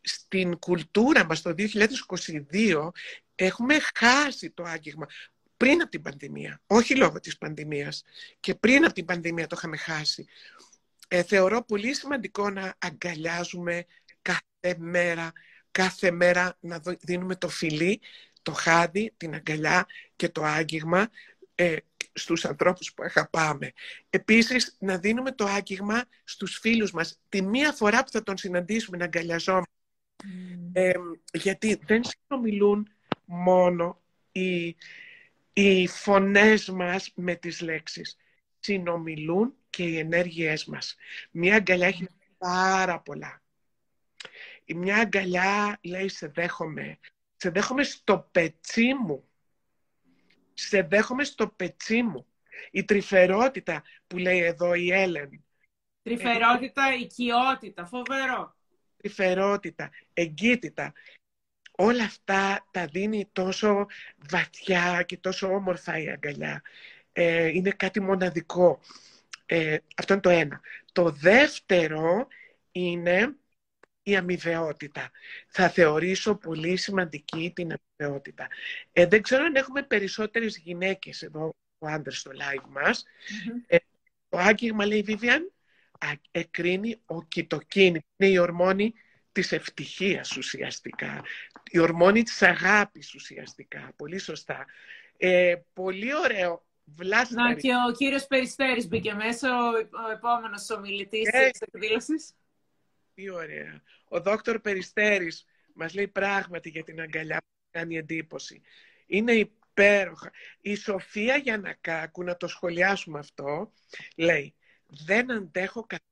στην κουλτούρα μας το 2022 έχουμε χάσει το άγγιγμα πριν από την πανδημία. Όχι λόγω της πανδημίας. Και πριν από την πανδημία το είχαμε χάσει. Ε, θεωρώ πολύ σημαντικό να αγκαλιάζουμε κάθε μέρα κάθε μέρα να δω- δίνουμε το φιλί το χάδι, την αγκαλιά και το άγγιγμα ε, στους ανθρώπους που αγαπάμε. Επίσης, να δίνουμε το άγγιγμα στους φίλους μας. Τη μία φορά που θα τον συναντήσουμε να αγκαλιαζόμαστε. Ε, γιατί δεν συνομιλούν μόνο οι, οι φωνές μας με τις λέξεις. Συνομιλούν και οι ενέργειές μας. Μία αγκαλιά έχει πάρα πολλά. Η μια αγκαλιά λέει σε δέχομαι. Σε δέχομαι στο πετσί μου. Σε δέχομαι στο πετσί μου. Η τρυφερότητα που λέει εδώ η Έλεν. Τρυφερότητα, οικειότητα, φοβερό. Τρυφερότητα, εγκύτητα. Όλα αυτά τα δίνει τόσο βαθιά και τόσο όμορφα η αγκαλιά. Ε, είναι κάτι μοναδικό. Ε, αυτό είναι το ένα. Το δεύτερο είναι η αμοιβαιότητα. Θα θεωρήσω πολύ σημαντική την αμοιβαιότητα. Ε, δεν ξέρω αν έχουμε περισσότερες γυναίκες εδώ, ο άντρες στο live μας. Ε, το άγγιγμα, λέει η Βίβιαν, εκρίνει ο κυτοκίνη. Είναι η ορμόνη της ευτυχίας ουσιαστικά. Η ορμόνη της αγάπης ουσιαστικά. Πολύ σωστά. Ε, πολύ ωραίο. Να και ο κύριος Περιστέρης μπήκε μέσα, ο, ο επόμενος ομιλητής ε, της εκδήλωσης. Τι ωραία. Ο δόκτωρ Περιστέρης μας λέει πράγματι για την αγκαλιά που κάνει εντύπωση. Είναι υπέροχα. Η Σοφία Γιανακάκου, να το σχολιάσουμε αυτό, λέει «Δεν αντέχω κατά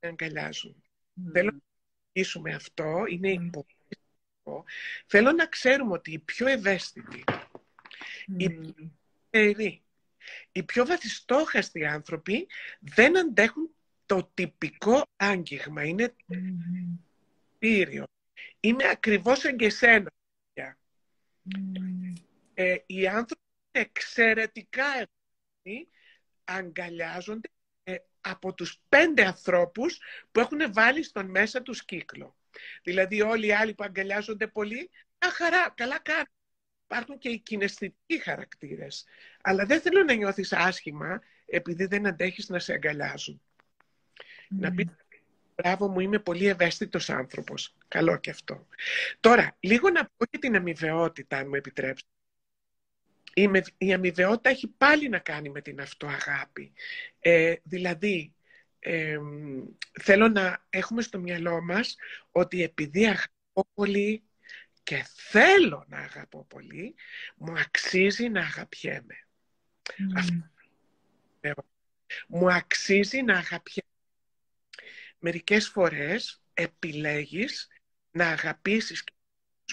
να αγκαλιάζουν». Mm. Θέλω να αρχίσουμε αυτό, είναι mm. υποκριτικό. Θέλω να ξέρουμε ότι οι πιο ευαίσθητοι, οι πιο οι πιο βαθιστόχαστοι άνθρωποι δεν αντέχουν το τυπικό άγγιγμα. Είναι mm. Είμαι ακριβώς σαν και εσένα. Ε, οι άνθρωποι είναι εξαιρετικά ευαίσθητοι, αγκαλιάζονται ε, από τους πέντε ανθρώπους που έχουν βάλει στον μέσα τους κύκλο. Δηλαδή όλοι οι άλλοι που αγκαλιάζονται πολύ, μια χαρά, καλά κάνουν. Υπάρχουν και οι κιναισθητικοί χαρακτήρες. Αλλά δεν θέλω να νιώθεις άσχημα επειδή δεν αντέχεις να σε αγκαλιάζουν. Να πεις μπράβο μου, είμαι πολύ ευαίσθητος άνθρωπος. Καλό και αυτό. Τώρα, λίγο να πω για την αμοιβαιότητα, αν μου επιτρέψετε. Η, η αμοιβαιότητα έχει πάλι να κάνει με την αυτοαγάπη. Ε, δηλαδή, θέλω να έχουμε στο μυαλό μας ότι επειδή αγαπώ πολύ και θέλω να αγαπώ πολύ, μου αξίζει να αγαπιέμαι. Αυτό. Μου αξίζει να αγαπιέμαι μερικές φορές επιλέγεις να αγαπήσεις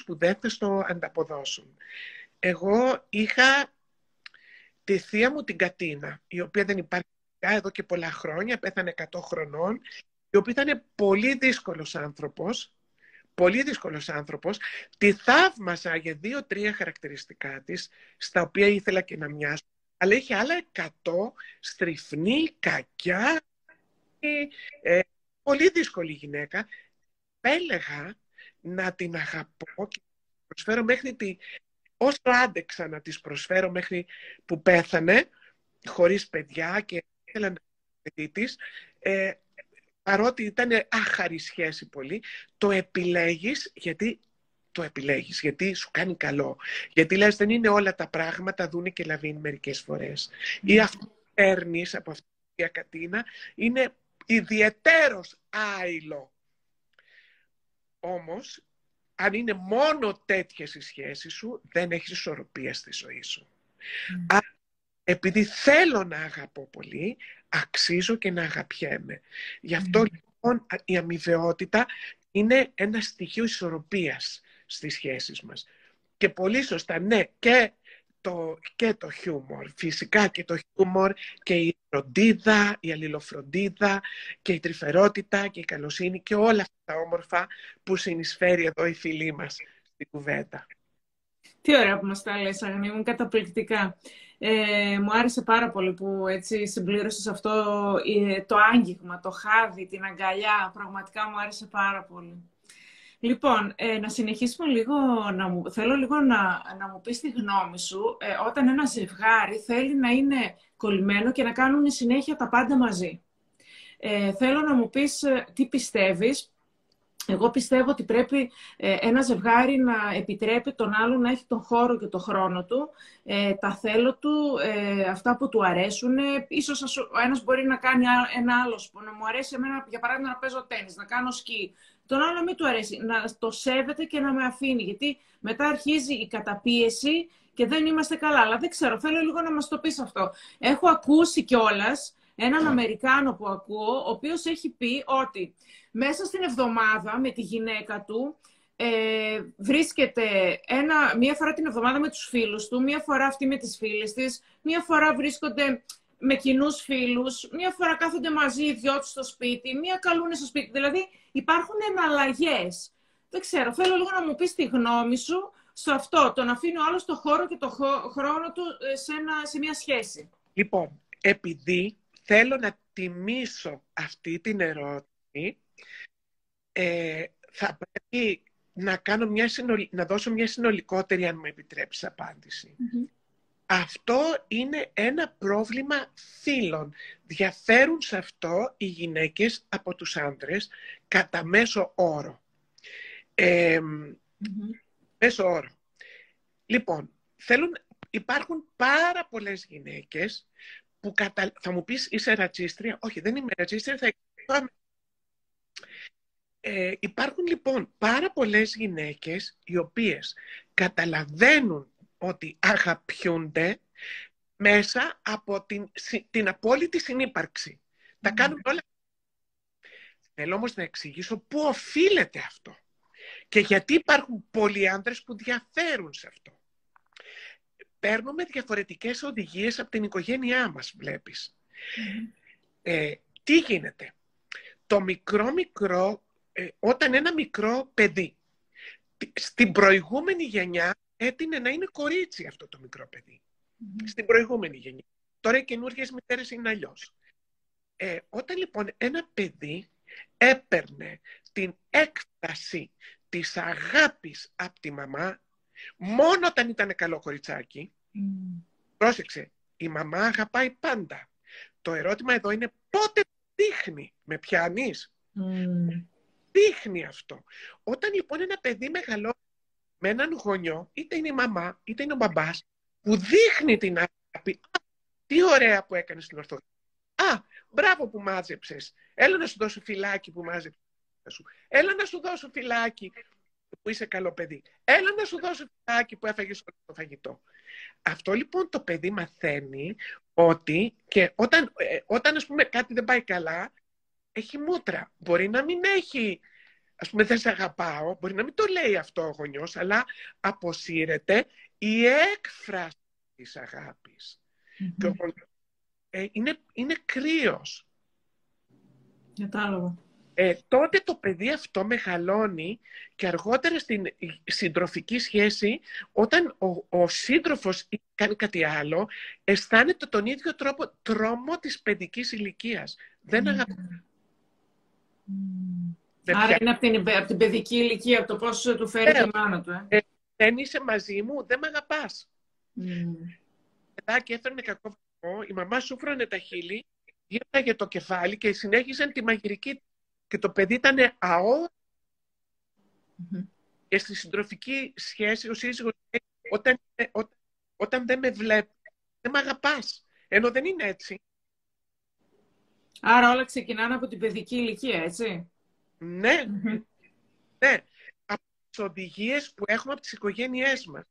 που δεν θα στο ανταποδώσουν. Εγώ είχα τη θεία μου την Κατίνα, η οποία δεν υπάρχει εδώ και πολλά χρόνια, πέθανε 100 χρονών, η οποία ήταν πολύ δύσκολος άνθρωπος, πολύ δύσκολος άνθρωπος, τη θαύμασα για δύο-τρία χαρακτηριστικά της, στα οποία ήθελα και να μοιάσω, αλλά είχε άλλα 100 στριφνή, κακιά, ε, πολύ δύσκολη γυναίκα. Έλεγα να την αγαπώ και να προσφέρω μέχρι τη... Όσο άντεξα να της προσφέρω μέχρι που πέθανε, χωρίς παιδιά και ήθελα να παιδί της, ε, παρότι ήταν άχαρη σχέση πολύ, το επιλέγεις γιατί το επιλέγεις, γιατί σου κάνει καλό. Γιατί λες δεν είναι όλα τα πράγματα δούνε και λαβίνει μερικές φορές. Ή ναι. αυτό που παίρνεις από αυτή τη Κατίνα είναι ιδιαιτέρως άειλο. Όμως, αν είναι μόνο τέτοιες οι σχέσεις σου, δεν έχεις ισορροπία στη ζωή σου. Mm. Επειδή θέλω να αγαπώ πολύ, αξίζω και να αγαπιέμαι. Γι' αυτό λοιπόν η αμοιβαιότητα είναι ένα στοιχείο ισορροπίας στις σχέσεις μας. Και πολύ σωστά, ναι, και το, και το χιούμορ. Φυσικά και το χιούμορ και η φροντίδα, η αλληλοφροντίδα και η τρυφερότητα και η καλοσύνη και όλα αυτά τα όμορφα που συνεισφέρει εδώ η φίλη μας στην κουβέντα. Τι ωραία που μας τα λες, Αγνή μου, καταπληκτικά. Ε, μου άρεσε πάρα πολύ που έτσι συμπλήρωσες αυτό ε, το άγγιγμα, το χάδι, την αγκαλιά. Πραγματικά μου άρεσε πάρα πολύ. Λοιπόν, ε, να συνεχίσουμε λίγο, να μου, θέλω λίγο να, να μου πεις τη γνώμη σου ε, όταν ένα ζευγάρι θέλει να είναι κολλημένο και να κάνουν συνέχεια τα πάντα μαζί. Ε, θέλω να μου πεις τι πιστεύεις εγώ πιστεύω ότι πρέπει ε, ένα ζευγάρι να επιτρέπει τον άλλο να έχει τον χώρο και τον χρόνο του, ε, τα θέλω του, ε, αυτά που του αρέσουν. Ίσως ο ένας μπορεί να κάνει ένα άλλο σπort, να μου αρέσει εμένα, για παράδειγμα, να παίζω τέννις, να κάνω σκι. Τον άλλο να μην του αρέσει, να το σέβεται και να με αφήνει, γιατί μετά αρχίζει η καταπίεση και δεν είμαστε καλά. Αλλά δεν ξέρω, θέλω λίγο να μας το πεις αυτό. Έχω ακούσει κιόλας έναν Αμερικάνο που ακούω, ο οποίος έχει πει ότι μέσα στην εβδομάδα με τη γυναίκα του ε, βρίσκεται ένα, μία φορά την εβδομάδα με τους φίλους του, μία φορά αυτή με τις φίλες της, μία φορά βρίσκονται με κοινούς φίλους, μία φορά κάθονται μαζί οι δυο τους στο σπίτι, μία καλούνε στο σπίτι. Δηλαδή υπάρχουν εναλλαγές. Δεν ξέρω, θέλω λίγο να μου πεις τη γνώμη σου σε αυτό, το να αφήνει ο άλλος το χώρο και το χρόνο του ε, σε, ένα, σε μια σχέση. Λοιπόν, επειδή θέλω να τιμήσω αυτή την ερώτηση, ε, θα πρέπει να, κάνω μια να δώσω μια συνολικότερη, αν μου επιτρέψεις, Αυτό είναι ένα πρόβλημα φίλων. Διαφέρουν σε αυτό οι γυναίκες από τους άντρες κατά μέσο όρο. Ε, Μέσο όρο. Λοιπόν, θέλουν, υπάρχουν πάρα πολλές γυναίκες που κατα... θα μου πεις είσαι ρατσίστρια. Όχι, δεν είμαι ρατσίστρια, θα ε, υπάρχουν λοιπόν πάρα πολλές γυναίκες οι οποίες καταλαβαίνουν ότι αγαπιούνται μέσα από την, την απόλυτη συνύπαρξη. Τα κάνουν όλα. Θέλω όμως να εξηγήσω πού οφείλεται αυτό. Και γιατί υπάρχουν πολλοί άντρες που διαφέρουν σε αυτό. Παίρνουμε διαφορετικές οδηγίες από την οικογένειά μας, βλέπεις. Ε, τι γίνεται; Το μικρό μικρό ε, όταν ένα μικρό παιδί στην προηγούμενη γενιά έτεινε να είναι κορίτσι αυτό το μικρό Στην προηγούμενη γενιά. Τώρα οι καινούργιες μητέρες είναι αλλιώς. Ε, όταν λοιπόν ένα παιδί έπαιρνε την έκταση της αγάπης από τη μαμά μόνο όταν ήταν καλό κοριτσάκι, πρόσεξε, η μαμά αγαπάει πάντα. Το ερώτημα εδώ είναι πότε δείχνει, με πιάνεις; Δείχνει αυτό. Όταν λοιπόν ένα παιδί μεγαλώνει με έναν γονιό, είτε είναι η μαμά, είτε είναι ο μπαμπάς, που δείχνει την αγάπη, τι ωραία που έκανες στην ορθότητα. Α, μπράβο που μάζεψες. Έλα να σου δώσω φυλάκι που μάζεψες. Έλα να σου δώσω φυλάκι που είσαι καλό παιδί. Έλα να σου δώσω φυλάκι που έφαγες το φαγητό. Αυτό λοιπόν το παιδί μαθαίνει ότι και όταν, ε, όταν ας πούμε κάτι δεν πάει καλά, έχει μούτρα. Μπορεί να μην έχει, ας πούμε δεν σε αγαπάω, μπορεί να μην το λέει αυτό ο γονιός, αλλά αποσύρεται η έκφραση της αγάπης. ε, είναι, είναι κρύος. Κατάλαβα. Ε, τότε το παιδί αυτό μεγαλώνει και αργότερα στην συντροφική σχέση, όταν ο, ο σύντροφος κάνει κάτι άλλο, αισθάνεται τον ίδιο τρόπο τρόμο της παιδικής ηλικίας. Δεν αγαπάει Άρα είναι από την, από την παιδική ηλικία, από το πώς του φέρει ε, τη μάνα του. Ε. ε. δεν είσαι μαζί μου, δεν με αγαπάς. Mm. και έφερνε κακό βαθμό, η μαμά σου φρόνε τα χείλη, γύρναγε το κεφάλι και συνέχιζαν τη μαγειρική. Και το παιδί ήταν αό. Και στη συντροφική σχέση ο σύζυγος όταν, όταν, όταν δεν με βλέπεις, δεν με αγαπάς. Ενώ δεν είναι έτσι. Άρα όλα ξεκινάνε από την παιδική ηλικία, έτσι. Ναι, ναι. Από τις οδηγίες που έχουμε από τις οικογένειές μας.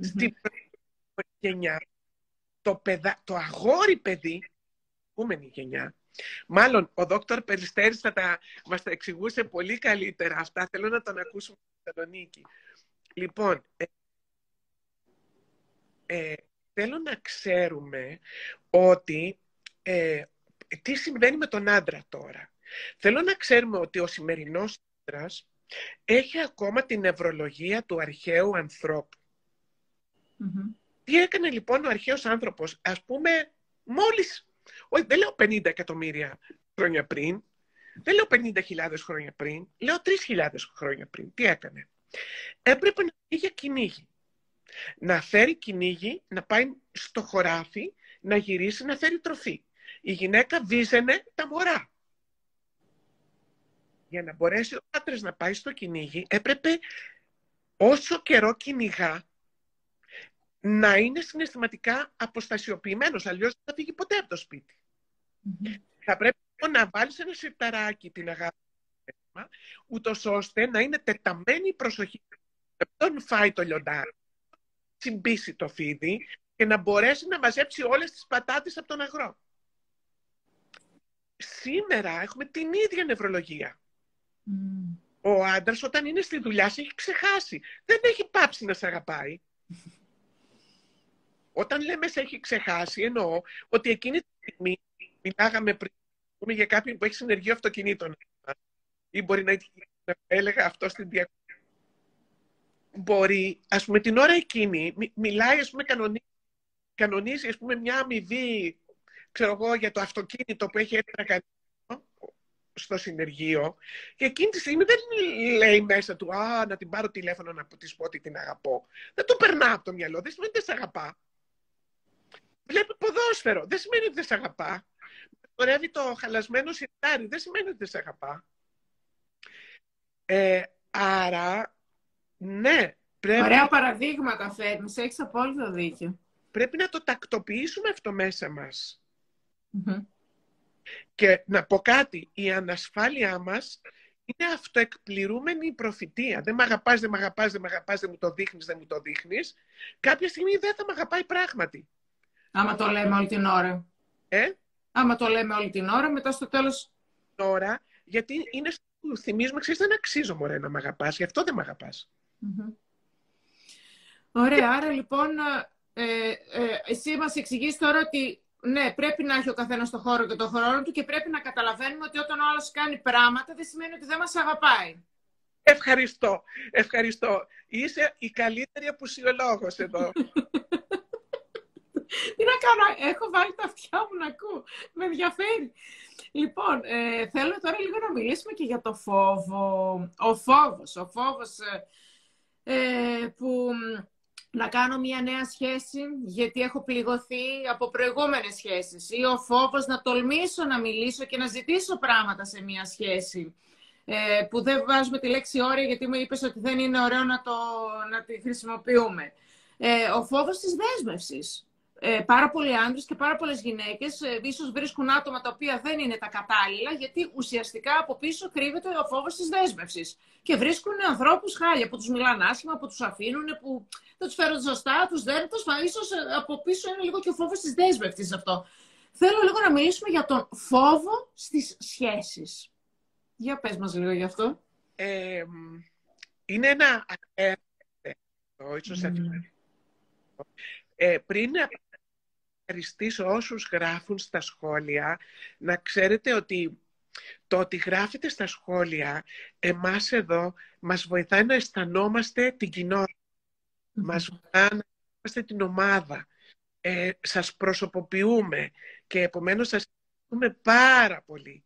Στην γενιά, το, παιδα... το αγόρι παιδί, επόμενη γενιά, μάλλον ο δόκτωρ Περιστέρης θα τα, μας τα εξηγούσε πολύ καλύτερα αυτά. Θέλω να τον ακούσουμε στη Θεσσαλονίκη. Λοιπόν, ε, ε, θέλω να ξέρουμε ότι ε, τι συμβαίνει με τον άντρα τώρα. Θέλω να ξέρουμε ότι ο σημερινός άντρας έχει ακόμα την νευρολογία του αρχαίου Τι έκανε λοιπόν ο αρχαίος άνθρωπος, ας πούμε, μόλις, όχι δεν λέω 50 εκατομμύρια χρόνια πριν, δεν λέω 50.000 χρόνια πριν, λέω 3.000 χρόνια πριν. Τι έκανε; Έπρεπε να πήγε για κυνήγι. Να φέρει κυνήγι, να πάει στο χωράφι, να γυρίσει, να φέρει τροφή η γυναίκα βίζαινε τα μωρά. Για να μπορέσει ο άντρας να πάει στο κυνήγι, έπρεπε όσο καιρό κυνηγά να είναι συναισθηματικά αποστασιοποιημένος, αλλιώς δεν θα φύγει ποτέ από το σπιτι Θα πρέπει να βάλεις ένα σιρταράκι την αγάπη ούτως ώστε να είναι τεταμένη η προσοχή. Δεν φάει το λιοντάρι, τσιμπήσει το φίδι και να μπορέσει να μαζέψει όλες τις πατάτες από τον αγρό. Σήμερα έχουμε την ίδια νευρολογία. Ο άντρας όταν είναι στη δουλειά σε έχει ξεχάσει. Δεν έχει πάψει να σε αγαπάει. Όταν λέμε σε έχει ξεχάσει, εννοώ ότι εκείνη τη στιγμή μιλάγαμε πριν για κάποιον που έχει συνεργείο αυτοκινήτων ή μπορεί να έλεγα αυτό στην διακοπή. Μπορεί, ας πούμε, την ώρα εκείνη, μιλάει, ας πούμε, κανονίζει, κανονίζει ας πούμε, μια αμοιβή, ξέρω εγώ, για το αυτοκίνητο που έχει έρθει να κάνει στο συνεργείο και εκείνη τη στιγμή δεν λέει μέσα του «Α, να την πάρω τηλέφωνο να της πω ότι την αγαπώ». Δεν το περνά από το μυαλό, δεν σημαίνει ότι δεν σε αγαπά. Βλέπει ποδόσφαιρο, δεν σημαίνει ότι δεν σε αγαπά. Χορεύει το χαλασμένο σιρτάρι, δεν σημαίνει ότι δεν σε αγαπά. Ε, άρα, ναι. Πρέπει... Ωραία παραδείγματα φέρνεις, έχεις απόλυτο δίκιο. Πρέπει να το τακτοποιήσουμε αυτό μέσα μας. Και να πω κάτι, η ανασφάλειά μας είναι αυτοεκπληρούμενη η προφητεία. Δεν με αγαπάς, δεν με αγαπάς, δεν με αγαπάς, δεν μου το δείχνεις, δεν μου το δείχνεις. Κάποια στιγμή δεν θα με αγαπάει πράγματι. Άμα το λέμε όλη την ώρα. Ε; Άμα το λέμε όλη την ώρα, μετά στο τέλος... Τώρα, γιατί είναι που θυμίζουμε, ξέρεις, δεν αξίζω μωρέ να με αγαπάς, γι' αυτό δεν με αγαπας Ωραία, άρα λοιπόν, ε, ε, εσύ μας εξηγείς τώρα ότι ναι, πρέπει να έχει ο καθένας το χώρο και το χρόνο του και πρέπει να καταλαβαίνουμε ότι όταν ο άλλος κάνει πράγματα δεν σημαίνει ότι δεν μας αγαπάει. Ευχαριστώ, ευχαριστώ. Είσαι η καλύτερη απουσιολόγος εδώ. Τι να κάνω, έχω βάλει τα αυτιά μου να ακούω. Με ενδιαφέρει. Λοιπόν, ε, θέλω τώρα λίγο να μιλήσουμε και για το φόβο. Ο φόβος, ο φόβος ε, ε, που να κάνω μια νέα σχέση γιατί έχω πληγωθεί από προηγούμενες σχέσεις ή ο φόβος να τολμήσω να μιλήσω και να ζητήσω πράγματα σε μια σχέση ε, που δεν βάζουμε τη λέξη όρια γιατί μου είπες ότι δεν είναι ωραίο να, το, να τη χρησιμοποιούμε. Ε, ο φόβος της δέσμευσης ε, πάρα πολλοί άντρε και πάρα πολλέ γυναίκε ε, ίσω βρίσκουν άτομα τα οποία δεν είναι τα κατάλληλα, γιατί ουσιαστικά από πίσω κρύβεται ο φόβο τη δέσμευση. Και βρίσκουν ανθρώπου χάλια που του μιλάνε άσχημα, που του αφήνουν, που δεν του φέρουν σωστά, του δένουν. ίσω ε, από πίσω είναι λίγο και ο φόβο τη δέσμευση αυτό. Θέλω λίγο να μιλήσουμε για τον φόβο στι σχέσει. Για πες μας λίγο γι' αυτό. Ε, είναι ένα ίσως ε, πριν ευχαριστήσω όσους γράφουν στα σχόλια, να ξέρετε ότι το ότι γράφετε στα σχόλια, εμάς εδώ μας βοηθάει να αισθανόμαστε την κοινότητα. Μας βοηθάει να αισθανόμαστε την ομάδα. Ε, σας προσωποποιούμε και επομένως σας ευχαριστούμε πάρα πολύ.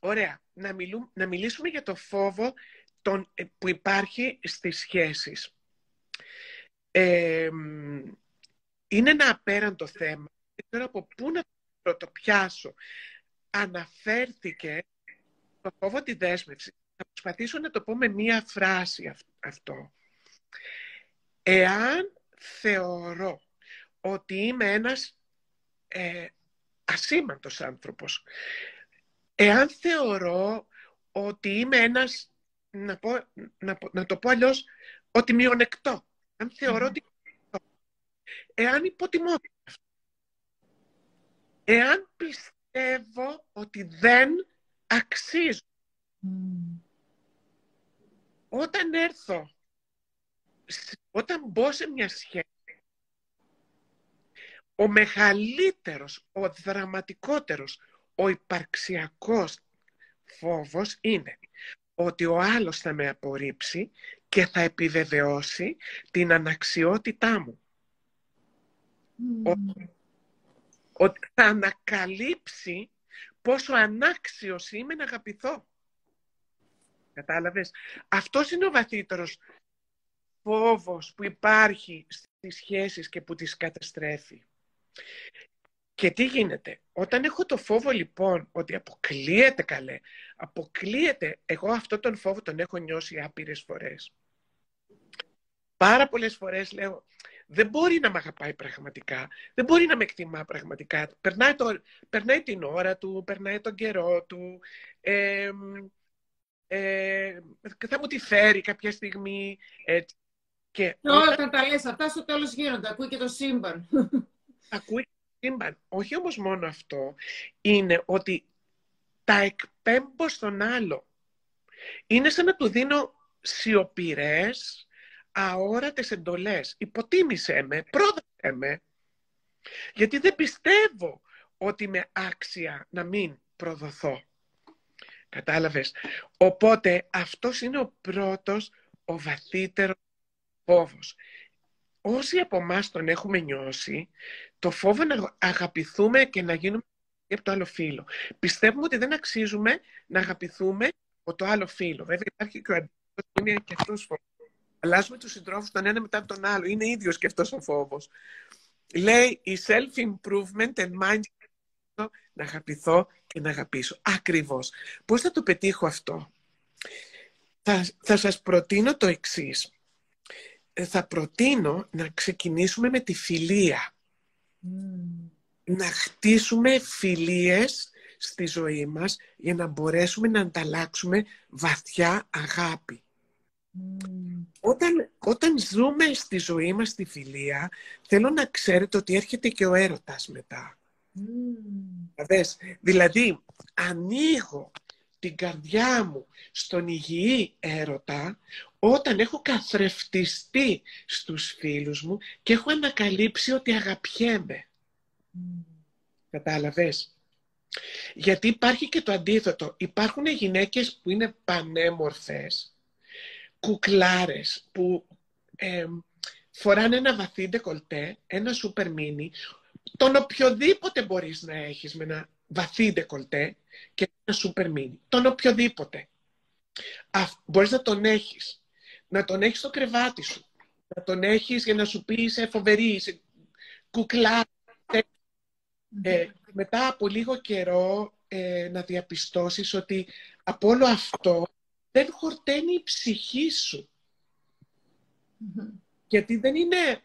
Ωραία. Να, να μιλήσουμε για το φόβο τον, ε, που υπάρχει στις σχέσεις. Ε, είναι ένα απέραντο θέμα. Δεν ξέρω από πού να το πιάσω. Αναφέρθηκε το φόβο τη δέσμευση. Θα προσπαθήσω να το πω με μία φράση αυτό. Εάν θεωρώ ότι είμαι ένας ε, ασήμαντος άνθρωπος, εάν θεωρώ ότι είμαι ένας, να, πω, να, να το πω αλλιώς, ότι μειονεκτό, αν θεωρώ ότι εάν υποτιμώ εάν πιστεύω ότι δεν αξίζω. Όταν έρθω, όταν μπω σε μια σχέση, ο μεγαλύτερος, ο δραματικότερος, ο υπαρξιακός φόβος είναι ότι ο άλλος θα με απορρίψει και θα επιβεβαιώσει την αναξιότητά μου ότι θα ανακαλύψει πόσο ανάξιος είμαι να αγαπηθώ. Κατάλαβες; Αυτός είναι ο βαθύτερος φόβος που υπάρχει στις σχέσεις και που τις καταστρέφει. Και τι γίνεται; Όταν έχω το φόβο λοιπόν ότι αποκλείεται καλέ, αποκλείεται, εγώ αυτό τον φόβο τον έχω νιώσει άπειρες φορές. Πάρα πολλές φορές λέω, δεν μπορεί να με αγαπάει πραγματικά, δεν μπορεί να με εκτιμά πραγματικά. Περνάει, το, περνάει την ώρα του, περνάει τον καιρό του, ε, ε, θα μου τη φέρει κάποια στιγμή. Έτσι. Και όταν τα λες αυτά στο τέλος γίνονται, ακούει και το σύμπαν. Ακούει και το σύμπαν. Όχι όμως μόνο αυτό, είναι ότι τα εκπέμπω στον άλλο. Είναι σαν να του δίνω σιωπηρές, αόρατες εντολές. Υποτίμησέ με, πρόδωσέ με. Γιατί δεν πιστεύω ότι είμαι άξια να μην προδοθώ. Κατάλαβες. Οπότε αυτός είναι ο πρώτος, ο βαθύτερος φόβος. Όσοι από εμάς τον έχουμε νιώσει, το φόβο να αγαπηθούμε και να γίνουμε από το άλλο φίλο. Πιστεύουμε ότι δεν αξίζουμε να αγαπηθούμε από το άλλο φίλο. Βέβαια υπάρχει και ο αντίθετος, είναι και αυτός φόβος. Αλλάζουμε τους συντρόφους τον ένα μετά τον άλλο. Είναι ίδιος και αυτός ο φόβος. Λέει η self-improvement and mind να αγαπηθώ και να αγαπήσω. Ακριβώς. Πώς θα το πετύχω αυτό; Θα, θα σας προτείνω το εξής. Ε, θα προτείνω να ξεκινήσουμε με τη φιλία. Να χτίσουμε φιλίες στη ζωή μας για να μπορέσουμε να ανταλλάξουμε βαθιά αγάπη. Όταν, όταν ζούμε στη ζωή μας τη φιλία, θέλω να ξέρετε ότι έρχεται και ο έρωτας μετά. Δηλαδή, ανοίγω την καρδιά μου στον υγιή έρωτα όταν έχω καθρεφτιστεί στους φίλους μου και έχω ανακαλύψει ότι αγαπιέμαι. Mm. Κατάλαβες; Γιατί υπάρχει και το αντίθετο. Υπάρχουν γυναίκες που είναι πανέμορφες, κουκλάρες, που ε, φοράνε ένα βαθύ ντεκολτέ, ένα σούπερ μίνι, τον οποιοδήποτε μπορείς να έχεις με ένα βαθύ ντεκολτέ και ένα σούπερ μίνι. Τον οποιοδήποτε. Α, μπορείς να τον έχεις. Να τον έχεις στο κρεβάτι σου. Να τον έχεις για να σου πει είσαι φοβερή, είσαι κουκλά. Ε, μετά από λίγο καιρό ε, να διαπιστώσεις ότι από όλο αυτό δεν χορταίνει η ψυχή σου. Γιατί δεν είναι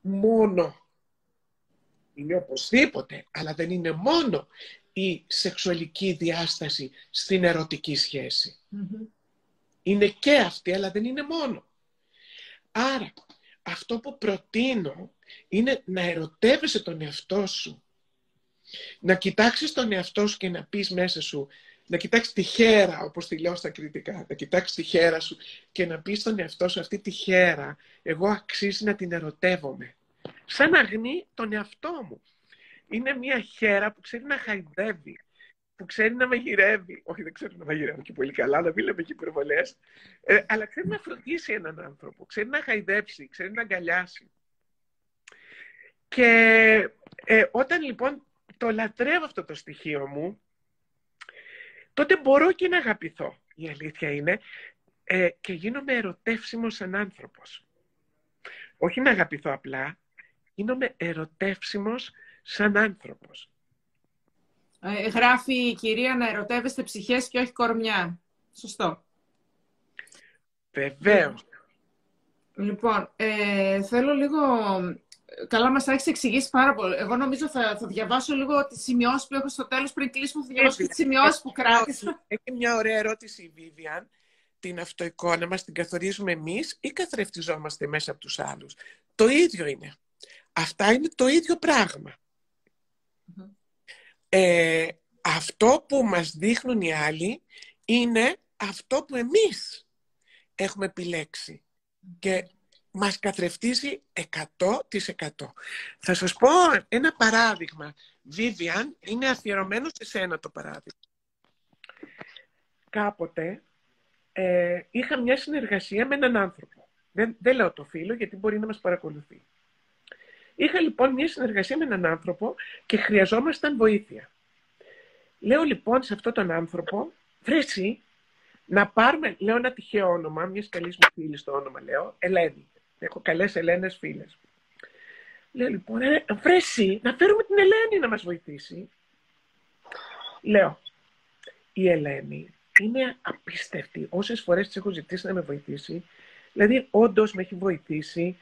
μόνο είναι οπωσδήποτε, αλλά δεν είναι μόνο η σεξουαλική διάσταση στην ερωτική Είναι και αυτή, αλλά δεν είναι μόνο. Άρα, αυτό που προτείνω είναι να ερωτεύεσαι τον εαυτό σου. Να κοιτάξεις τον εαυτό σου και να πεις μέσα σου, να κοιτάξεις τη χέρα, όπως τη λέω στα κριτικά, να κοιτάξεις τη χέρα σου και να πεις στον εαυτό σου αυτή τη χέρα, εγώ αξίζει να την ερωτεύομαι σαν αγνή τον εαυτό μου. Είναι μια χέρα που ξέρει να χαϊδεύει, που ξέρει να μαγειρεύει. Όχι, δεν ξέρει να μαγειρεύει και πολύ καλά, να μην λέμε και υπερβολές. Ε, αλλά ξέρει να φροντίσει έναν άνθρωπο, ξέρει να χαϊδέψει, ξέρει να αγκαλιάσει. Και ε, όταν λοιπόν το λατρεύω αυτό το στοιχείο μου, τότε μπορώ και να αγαπηθώ. Η αλήθεια είναι ε, και γίνομαι ερωτεύσιμος σαν άνθρωπος. Όχι να αγαπηθώ απλά, γίνομαι ερωτεύσιμος σαν άνθρωπος. Ε, γράφει η κυρία να ερωτεύεστε ψυχές και όχι κορμιά. Σωστό. Βεβαίως. Λοιπόν, ε, θέλω λίγο... Καλά, μας έχεις εξηγήσει πάρα πολύ. Εγώ νομίζω θα, θα διαβάσω λίγο τις σημειώσεις που έχω στο τέλος πριν κλείσουμε. Θα διαβάσω τις σημειώσεις που κράτησα. Έχει μια ωραία ερώτηση η Βίβιαν. Την αυτοεικόνα μας την καθορίζουμε εμείς ή καθρεφτιζόμαστε μέσα από τους άλλους; Το ίδιο είναι. Αυτά είναι το ίδιο Ε, αυτό που μας δείχνουν οι άλλοι είναι αυτό που εμείς έχουμε επιλέξει. Και μας καθρεφτίζει 100%. Θα σας πω ένα παράδειγμα. Βίβιαν, είναι αφιερωμένο σε σένα το παράδειγμα. Κάποτε ε, είχα μια συνεργασία με έναν άνθρωπο. Δεν, δεν λέω το φίλο γιατί μπορεί να μας παρακολουθεί. Είχα λοιπόν μια συνεργασία με έναν άνθρωπο και χρειαζόμασταν βοήθεια. Λέω λοιπόν σε αυτόν τον άνθρωπο, βρέσει να πάρουμε, λέω ένα τυχαίο όνομα, μιας καλής μου φίλης στο όνομα λέω, Ελένη. Έχω καλές Ελένες φίλες. Λέω λοιπόν, ε, βρέσει, να φέρουμε την Ελένη να μας βοηθήσει. Λέω, η Ελένη είναι απίστευτη. Όσες φορές της έχω ζητήσει να με βοηθήσει, δηλαδή όντως με έχει βοηθήσει.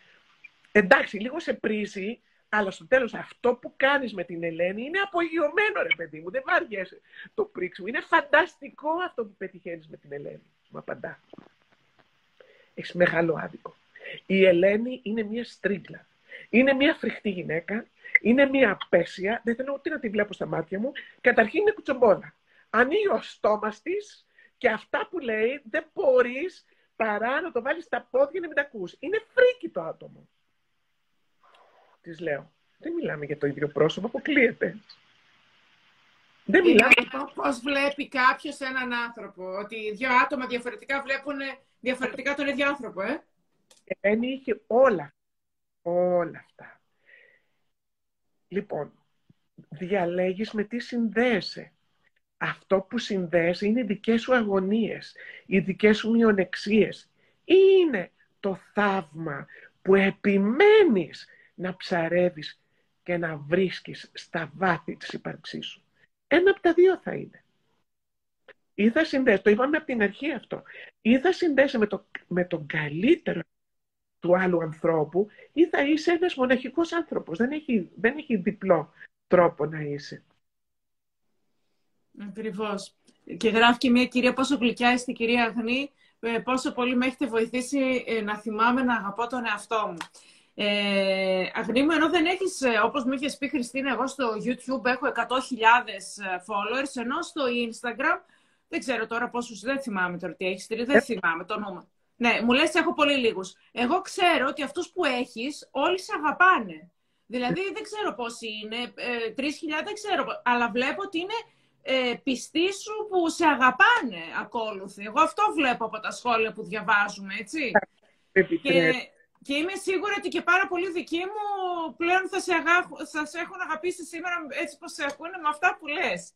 Εντάξει, λίγο σε πρίζει, αλλά στο τέλος αυτό που κάνεις με την Ελένη είναι απογειωμένο ρε παιδί μου. Δεν βάριεσαι το πρίξιμο. Είναι φανταστικό αυτό που πετυχαίνεις με την Ελένη. Μου απαντά. Έχεις μεγάλο άδικο. Η Ελένη είναι μια στρίγκλα. Είναι μια φρικτή γυναίκα. Είναι μια απέσια. Δεν θέλω ούτε να τη βλέπω στα μάτια μου. Καταρχήν είναι κουτσομπόλα. Ανοίγει ο στόμας της και αυτά που λέει δεν μπορείς παρά να το βάλεις στα πόδια να μην τα ακούς. Είναι φρίκι το άτομο. Της λέω. Δεν μιλάμε για το ίδιο πρόσωπο, αποκλείεται. Δεν μιλάμε. Πώ βλέπει κάποιος έναν άνθρωπο, ότι δύο άτομα διαφορετικά βλέπουν διαφορετικά τον ίδιο άνθρωπο, ε. Δεν είχε όλα, όλα αυτά. Λοιπόν, διαλέγεις με τι συνδέεσαι. Αυτό που συνδέεσαι είναι οι δικές σου αγωνίες, οι δικές σου μειονεξίες. Είναι το θαύμα που επιμένεις να ψαρεύεις και να βρίσκεις στα βάθη της ύπαρξής σου. Ένα από τα δύο θα είναι. Ή θα συνδέσει, το είπαμε από την αρχή αυτό, ή θα συνδέσει με, το, με τον καλύτερο του άλλου ανθρώπου ή θα είσαι ένας μοναχικός άνθρωπος. Δεν έχει, δεν έχει διπλό τρόπο να είσαι. Ακριβώς. Και γράφει και μια κυρία πόσο γλυκιά είστε κυρία Αγνή, ε, πόσο πολύ με έχετε βοηθήσει ε, να θυμάμαι να αγαπώ τον εαυτό μου. Ε, Αγνή μου, ενώ δεν έχεις, ε, όπως μου είχες πει Χριστίνα, εγώ στο YouTube έχω 100.000 followers, ενώ στο Instagram, δεν ξέρω τώρα πόσους, δεν θυμάμαι τώρα τι έχεις, δεν θυμάμαι το νούμερο. Ναι, μου λες έχω πολύ λίγους. Εγώ ξέρω ότι αυτούς που έχεις όλοι σε αγαπάνε. Δηλαδή δεν ξέρω πόσοι είναι, ε, 3.000 δεν ξέρω, αλλά βλέπω ότι είναι ε, πιστοί σου που σε αγαπάνε ακόλουθοι. Εγώ αυτό βλέπω από τα σχόλια που διαβάζουμε, έτσι. Και, και είμαι σίγουρη ότι και πάρα πολλοί δικοί μου πλέον θα σε, αγα... θα σε έχουν αγαπήσει σήμερα έτσι πως σε ακούνε με αυτά που λες.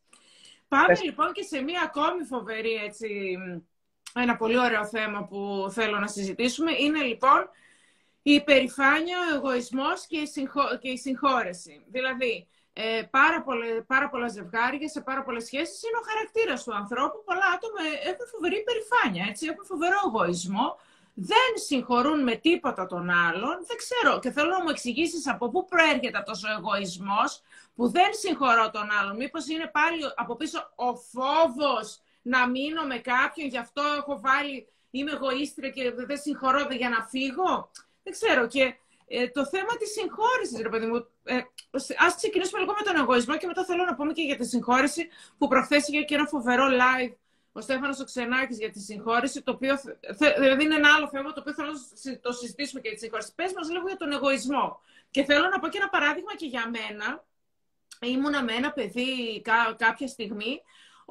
Πάμε λοιπόν και σε μία ακόμη φοβερή έτσι, ένα πολύ ωραίο θέμα που θέλω να συζητήσουμε. Είναι λοιπόν η υπερηφάνεια, ο εγωισμός και η, συγχώ... και η συγχώρεση. Δηλαδή, ε, πάρα, πολλέ, πάρα πολλά ζευγάρια σε πάρα πολλές σχέσεις είναι ο χαρακτήρας του ανθρώπου. Πολλά άτομα έχουν φοβερή υπερηφάνεια, έτσι, έχουν φοβερό εγωισμό. Δεν συγχωρούν με τίποτα τον άλλον. Δεν ξέρω και θέλω να μου εξηγήσεις από πού προέρχεται αυτός ο εγωισμός που δεν συγχωρώ τον άλλον. Μήπως είναι πάλι από πίσω ο φόβος να μείνω με κάποιον, γι' αυτό έχω βάλει, είμαι εγωίστρια και δεν συγχωρώ για να φύγω. Δεν ξέρω. Και ε, το θέμα της συγχώρεσης, ρε παιδί μου. Ε, ας ξεκινήσουμε λίγο με τον εγωισμό και μετά θέλω να πούμε και για τη συγχώρεση που προχθές είχε και ένα φοβερό live ο Στέφανος ο Ξενάκης για τη συγχώρεση, το οποίο, δηλαδή είναι ένα άλλο θέμα το οποίο θέλω να το συζητήσουμε και για τη συγχώρεση. Πες μας λίγο για τον εγωισμό. Και θέλω να πω και ένα παράδειγμα και για μένα. Ήμουνα με ένα παιδί κάποια στιγμή,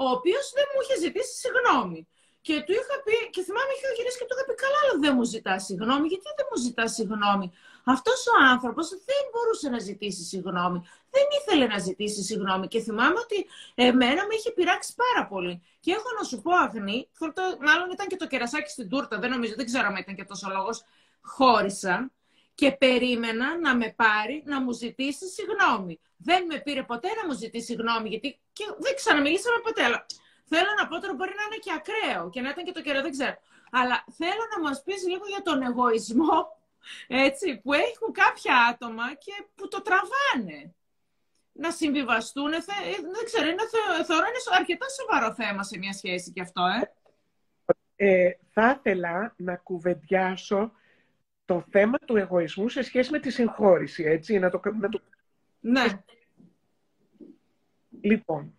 ο οποίος δεν μου είχε ζητήσει συγγνώμη. Και του είχα πει, και θυμάμαι είχε γυρίσει και του είχα πει: Καλά, αλλά δεν μου ζητά συγγνώμη. Γιατί δεν μου ζητά συγγνώμη; Αυτός ο άνθρωπος δεν μπορούσε να ζητήσει συγγνώμη. Δεν ήθελε να ζητήσει συγγνώμη. Και θυμάμαι ότι εμένα με είχε πειράξει πάρα πολύ. Και έχω να σου πω, Αγνή, το, μάλλον ήταν και το κερασάκι στην τούρτα, δεν νομίζω, δεν ξέρω αν ήταν και τόσο λόγος. Χώρισα και περίμενα να με πάρει να μου ζητήσει συγγνώμη. Δεν με πήρε ποτέ να μου ζητήσει συγγνώμη, γιατί και δεν ξαναμιλήσαμε ποτέ. Αλλά Θέλω να πω τώρα μπορεί να είναι και ακραίο και να ήταν και το καιρό, δεν ξέρω. Αλλά θέλω να μας πεις λίγο για τον εγωισμό έτσι, που έχουν κάποια άτομα και που το τραβάνε. Να συμβιβαστούν, δεν ξέρω, είναι, θεωρώ είναι αρκετά σοβαρό θέμα σε μια σχέση και αυτό, ε. ε θα ήθελα να κουβεντιάσω το θέμα του εγωισμού σε σχέση με τη συγχώρηση, έτσι, να το... Να το... Ναι. Λοιπόν,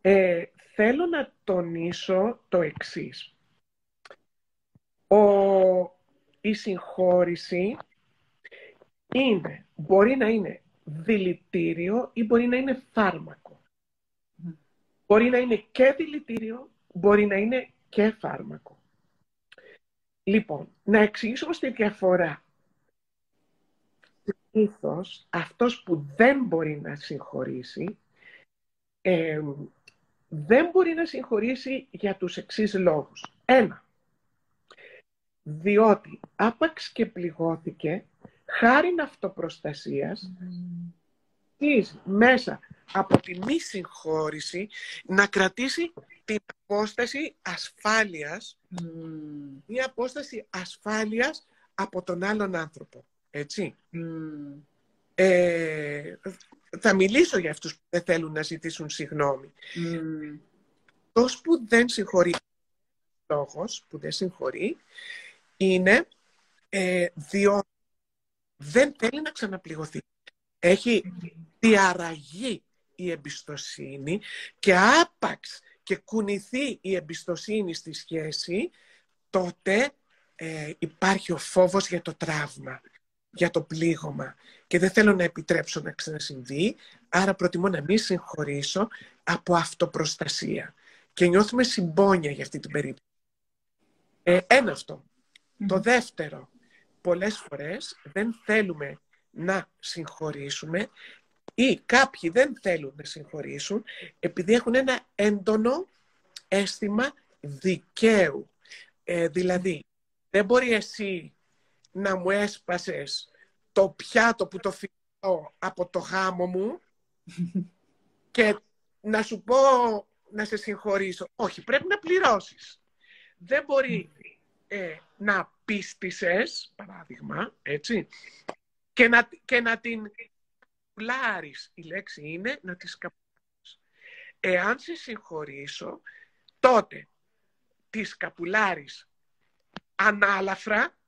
ε, θέλω να τονίσω το εξής. Ο, η συγχώρηση είναι, μπορεί να είναι δηλητήριο ή μπορεί να είναι φάρμακο. Μπορεί να είναι και δηλητήριο, μπορεί να είναι και φάρμακο. Λοιπόν, να εξηγήσουμε στη διαφορά. Ήθος, αυτός που δεν μπορεί να συγχωρήσει, ε, δεν μπορεί να συγχωρήσει για τους εξής λόγους. Ένα, διότι άπαξ και πληγώθηκε, χάρη αυτοπροστασίας, μέσα από τη μη συγχώρηση να κρατήσει την απόσταση ασφάλειας, μια απόσταση ασφάλειας από τον άλλον άνθρωπο. Έτσι. Ε, θα μιλήσω για αυτούς που δεν θέλουν να ζητήσουν συγγνώμη. Mm. που δεν συγχωρεί, λόγος που δεν συγχωρεί, είναι ε, διότι δεν θέλει να ξαναπληγωθεί. Έχει διαραγεί η εμπιστοσύνη και άπαξ και κουνηθεί η εμπιστοσύνη στη σχέση, τότε ε, υπάρχει ο φόβος για το τραύμα, για το πλήγωμα. Και δεν θέλω να επιτρέψω να ξανασυμβεί, άρα προτιμώ να μην συγχωρήσω από αυτοπροστασία. Και νιώθουμε συμπόνια για αυτή την περίπτωση. Ε, ένα Το δεύτερο, πολλές φορές δεν θέλουμε να συγχωρήσουμε ή κάποιοι δεν θέλουν να συγχωρήσουν επειδή έχουν ένα έντονο αίσθημα δικαίου. Ε, δηλαδή, δεν μπορεί εσύ να μου έσπασες το πιάτο που το φυλάω από το γάμο μου και να σου πω να σε συγχωρήσω. Όχι, πρέπει να πληρώσεις. Δεν μπορεί ε, να πίστησες, παράδειγμα, έτσι, και να, και να την καπουλάρεις. Η λέξη είναι να τη καπουλάρεις. Εάν σε συγχωρήσω, τότε της καπουλάρεις ανάλαφρα,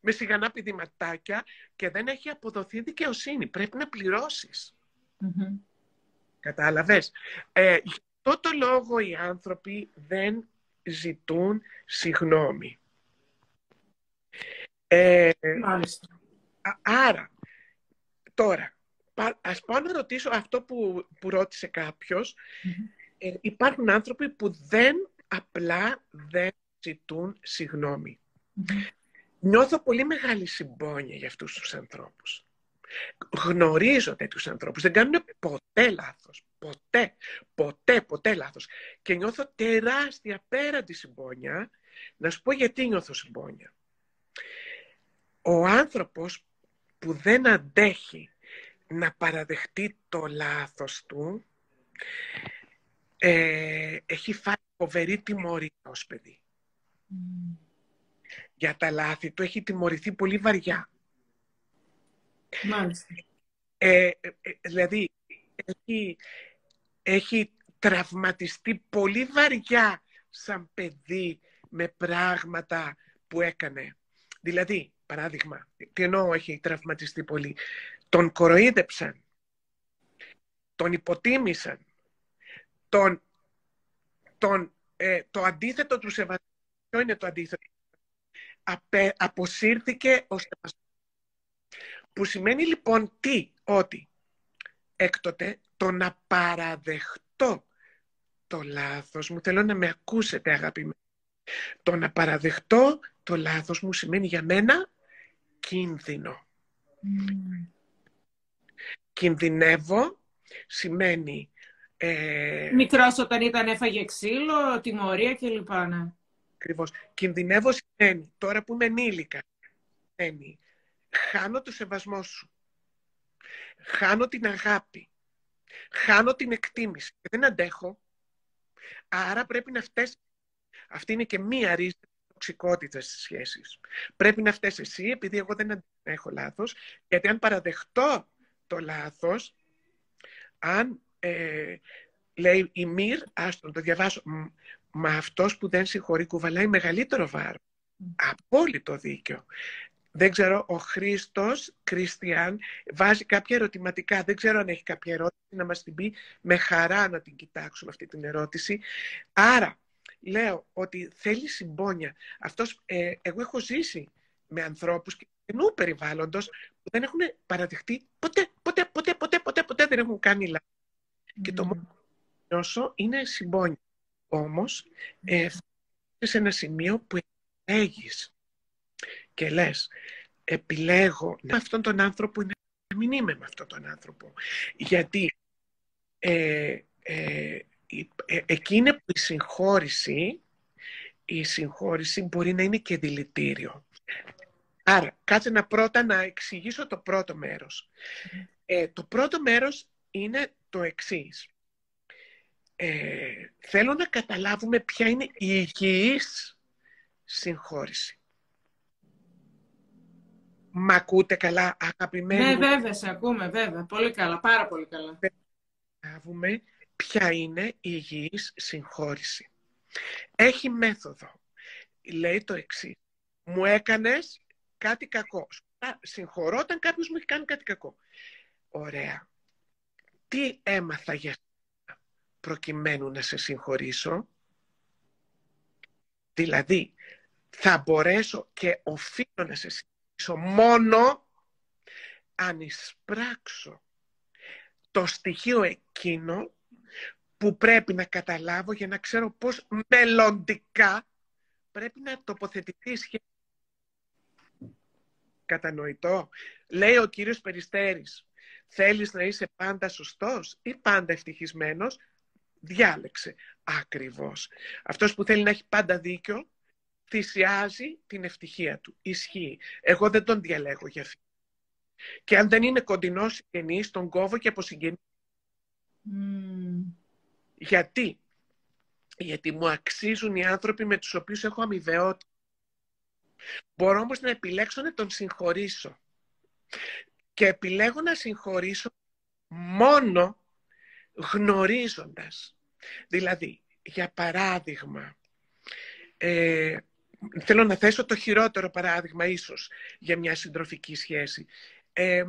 με σιγανά πηδηματάκια και δεν έχει αποδοθεί δικαιοσύνη. Πρέπει να πληρώσεις. Mm-hmm. Κατάλαβες; Ε, γι' αυτό το λόγο οι άνθρωποι δεν ζητούν συγνώμη. Ε, άρα, τώρα, ας πάω να ρωτήσω αυτό που, που ρώτησε κάποιος. Ε, υπάρχουν άνθρωποι που δεν απλά δεν ζητούν συγνώμη. Νιώθω πολύ μεγάλη συμπόνια για αυτούς τους ανθρώπους. Γνωρίζω τέτοιους ανθρώπους, δεν κάνουν ποτέ λάθος. Ποτέ, ποτέ, ποτέ λάθος. Και νιώθω τεράστια πέραντη συμπόνια. Να σου πω γιατί νιώθω συμπόνια. Ο άνθρωπος που δεν αντέχει να παραδεχτεί το λάθος του, ε, έχει φάει φοβερή τιμωρία ως παιδί για τα λάθη του έχει τιμωρηθεί πολύ βαριά. Μάλιστα. Ε, ε, ε, δηλαδή, έχει, έχει τραυματιστεί πολύ βαριά σαν παιδί με πράγματα που έκανε. Δηλαδή, παράδειγμα, τι εννοώ έχει τραυματιστεί πολύ. Τον κοροϊδέψαν, τον υποτίμησαν, τον, τον, το αντίθετο του σεβασμού. Ποιο είναι το αντίθετο; Απε, αποσύρθηκε ο σεβασμός. Που σημαίνει λοιπόν τι, ότι έκτοτε το να παραδεχτώ το λάθος μου, θέλω να με ακούσετε αγαπημένοι, το να παραδεχτώ το λάθος μου σημαίνει για μένα κίνδυνο. Mm. Κινδυνεύω σημαίνει... Ε... Μικρός όταν ήταν έφαγε ξύλο, τιμωρία κλπ. Ναι. Ακριβώς. Κινδυνεύω σημαίνει, τώρα που είμαι ενήλικα, σημαίνει, χάνω το σεβασμό σου. Χάνω την αγάπη. Χάνω την εκτίμηση. Και δεν αντέχω. Άρα πρέπει να φταίει. Αυτή είναι και μία ρίζα τοξικότητα στις σχέσεις. Πρέπει να φταίεις εσύ, επειδή εγώ δεν έχω λάθος, γιατί αν παραδεχτώ το λάθος, αν ε, λέει η Μυρ, άστον το διαβάσω, Μα αυτός που δεν συγχωρεί κουβαλάει μεγαλύτερο βάρος. Απόλυτο δίκιο. Δεν ξέρω, ο Χρήστος, Κριστιαν, βάζει κάποια ερωτηματικά. Δεν ξέρω αν έχει κάποια ερώτηση να μας την πει. Με χαρά να την κοιτάξουμε αυτή την ερώτηση. Άρα, λέω ότι θέλει συμπόνια. Αυτός, ε, εγώ έχω ζήσει με ανθρώπους ενού περιβάλλοντος που δεν έχουν παραδεχτεί ποτέ, ποτέ, ποτέ, ποτέ, ποτέ, ποτέ δεν έχουν κάνει λάθος. Και το μόνο που νιώσω είναι συμπόνια. Όμως, ε, σε ένα σημείο που επιλέγεις και λες, επιλέγω με αυτόν τον άνθρωπο να μην είμαι με αυτόν τον άνθρωπο. Γιατί ε, ε, ε, εκείνη που η συγχώρηση, η συγχώρηση μπορεί να είναι και δηλητήριο. Άρα, κάτσε να πρώτα να εξηγήσω το πρώτο μέρος. Ε, το πρώτο μέρος είναι το εξής. Ε, θέλω να καταλάβουμε ποια είναι η υγιής συγχώρηση. Μ' ακούτε καλά, αγαπημένοι Ναι, βέβαια, σε ακούμε, βέβαια. Πολύ καλά, πάρα πολύ καλά. Καταλάβουμε ποια είναι η υγιής συγχώρηση. Έχει μέθοδο. Λέει το εξής. Μου έκανες κάτι κακό. Συγχωρώ όταν κάποιος μου έχει κάνει κάτι κακό. Ωραία. Τι έμαθα για σένα προκειμένου να σε συγχωρήσω; Δηλαδή, θα μπορέσω και οφείλω να σε συγχωρήσω μόνο αν εισπράξω το στοιχείο εκείνο που πρέπει να καταλάβω για να ξέρω πώς μελλοντικά πρέπει να τοποθετηθεί η σχέση. Κατανοητό. Λέει ο κύριος Περιστέρης, θέλεις να είσαι πάντα σωστός ή πάντα ευτυχισμένος, διάλεξε. Ακριβώς. Αυτός που θέλει να έχει πάντα δίκιο, θυσιάζει την ευτυχία του. Ισχύει. Εγώ δεν τον διαλέγω για αυτό. Και αν δεν είναι κοντινός συγγενής, τον κόβω και από συγγενή. Γιατί; Γιατί μου αξίζουν οι άνθρωποι με τους οποίους έχω αμοιβαιότητα. Μπορώ όμως να επιλέξω να τον συγχωρήσω. Και επιλέγω να συγχωρήσω μόνο γνωρίζοντας. Δηλαδή, για παράδειγμα, ε, θέλω να θέσω το χειρότερο παράδειγμα ίσως για μια συντροφική σχέση. Ε,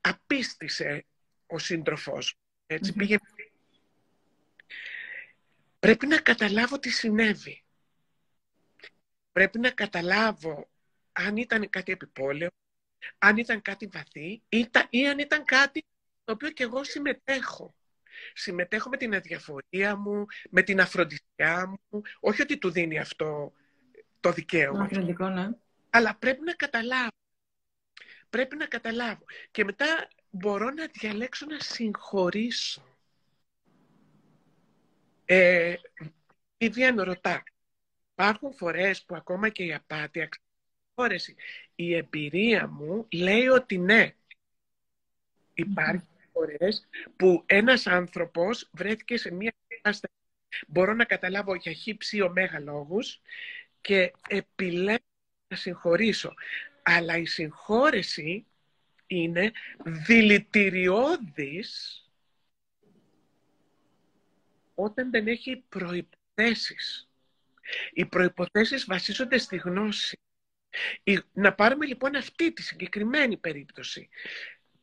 απίστησε ο σύντροφός έτσι πήγε Πρέπει να καταλάβω τι συνέβη. Πρέπει να καταλάβω αν ήταν κάτι επιπόλαιο, αν ήταν κάτι βαθύ ή αν ήταν κάτι το οποίο και εγώ συμμετέχω. Συμμετέχω με την αδιαφορία μου, με την αφροντισιά μου. Όχι ότι του δίνει αυτό το δικαίωμα. Ναι. Αλλά πρέπει να καταλάβω. Πρέπει να καταλάβω. Και μετά μπορώ να διαλέξω να συγχωρήσω. Ε, η Βιέννη ρωτά, υπάρχουν φορές που ακόμα και η απάτη, η εμπειρία μου λέει ότι ναι. Υπάρχουν φορές που ένας άνθρωπος βρέθηκε σε μια κατάσταση μπορώ να καταλάβω για χύψη ωμέγα λόγους και επιλέγω να συγχωρήσω. Αλλά η συγχώρεση είναι δηλητηριώδης όταν δεν έχει προϋποθέσεις. Οι προϋποθέσεις βασίζονται στη γνώση. Να πάρουμε λοιπόν αυτή τη συγκεκριμένη περίπτωση.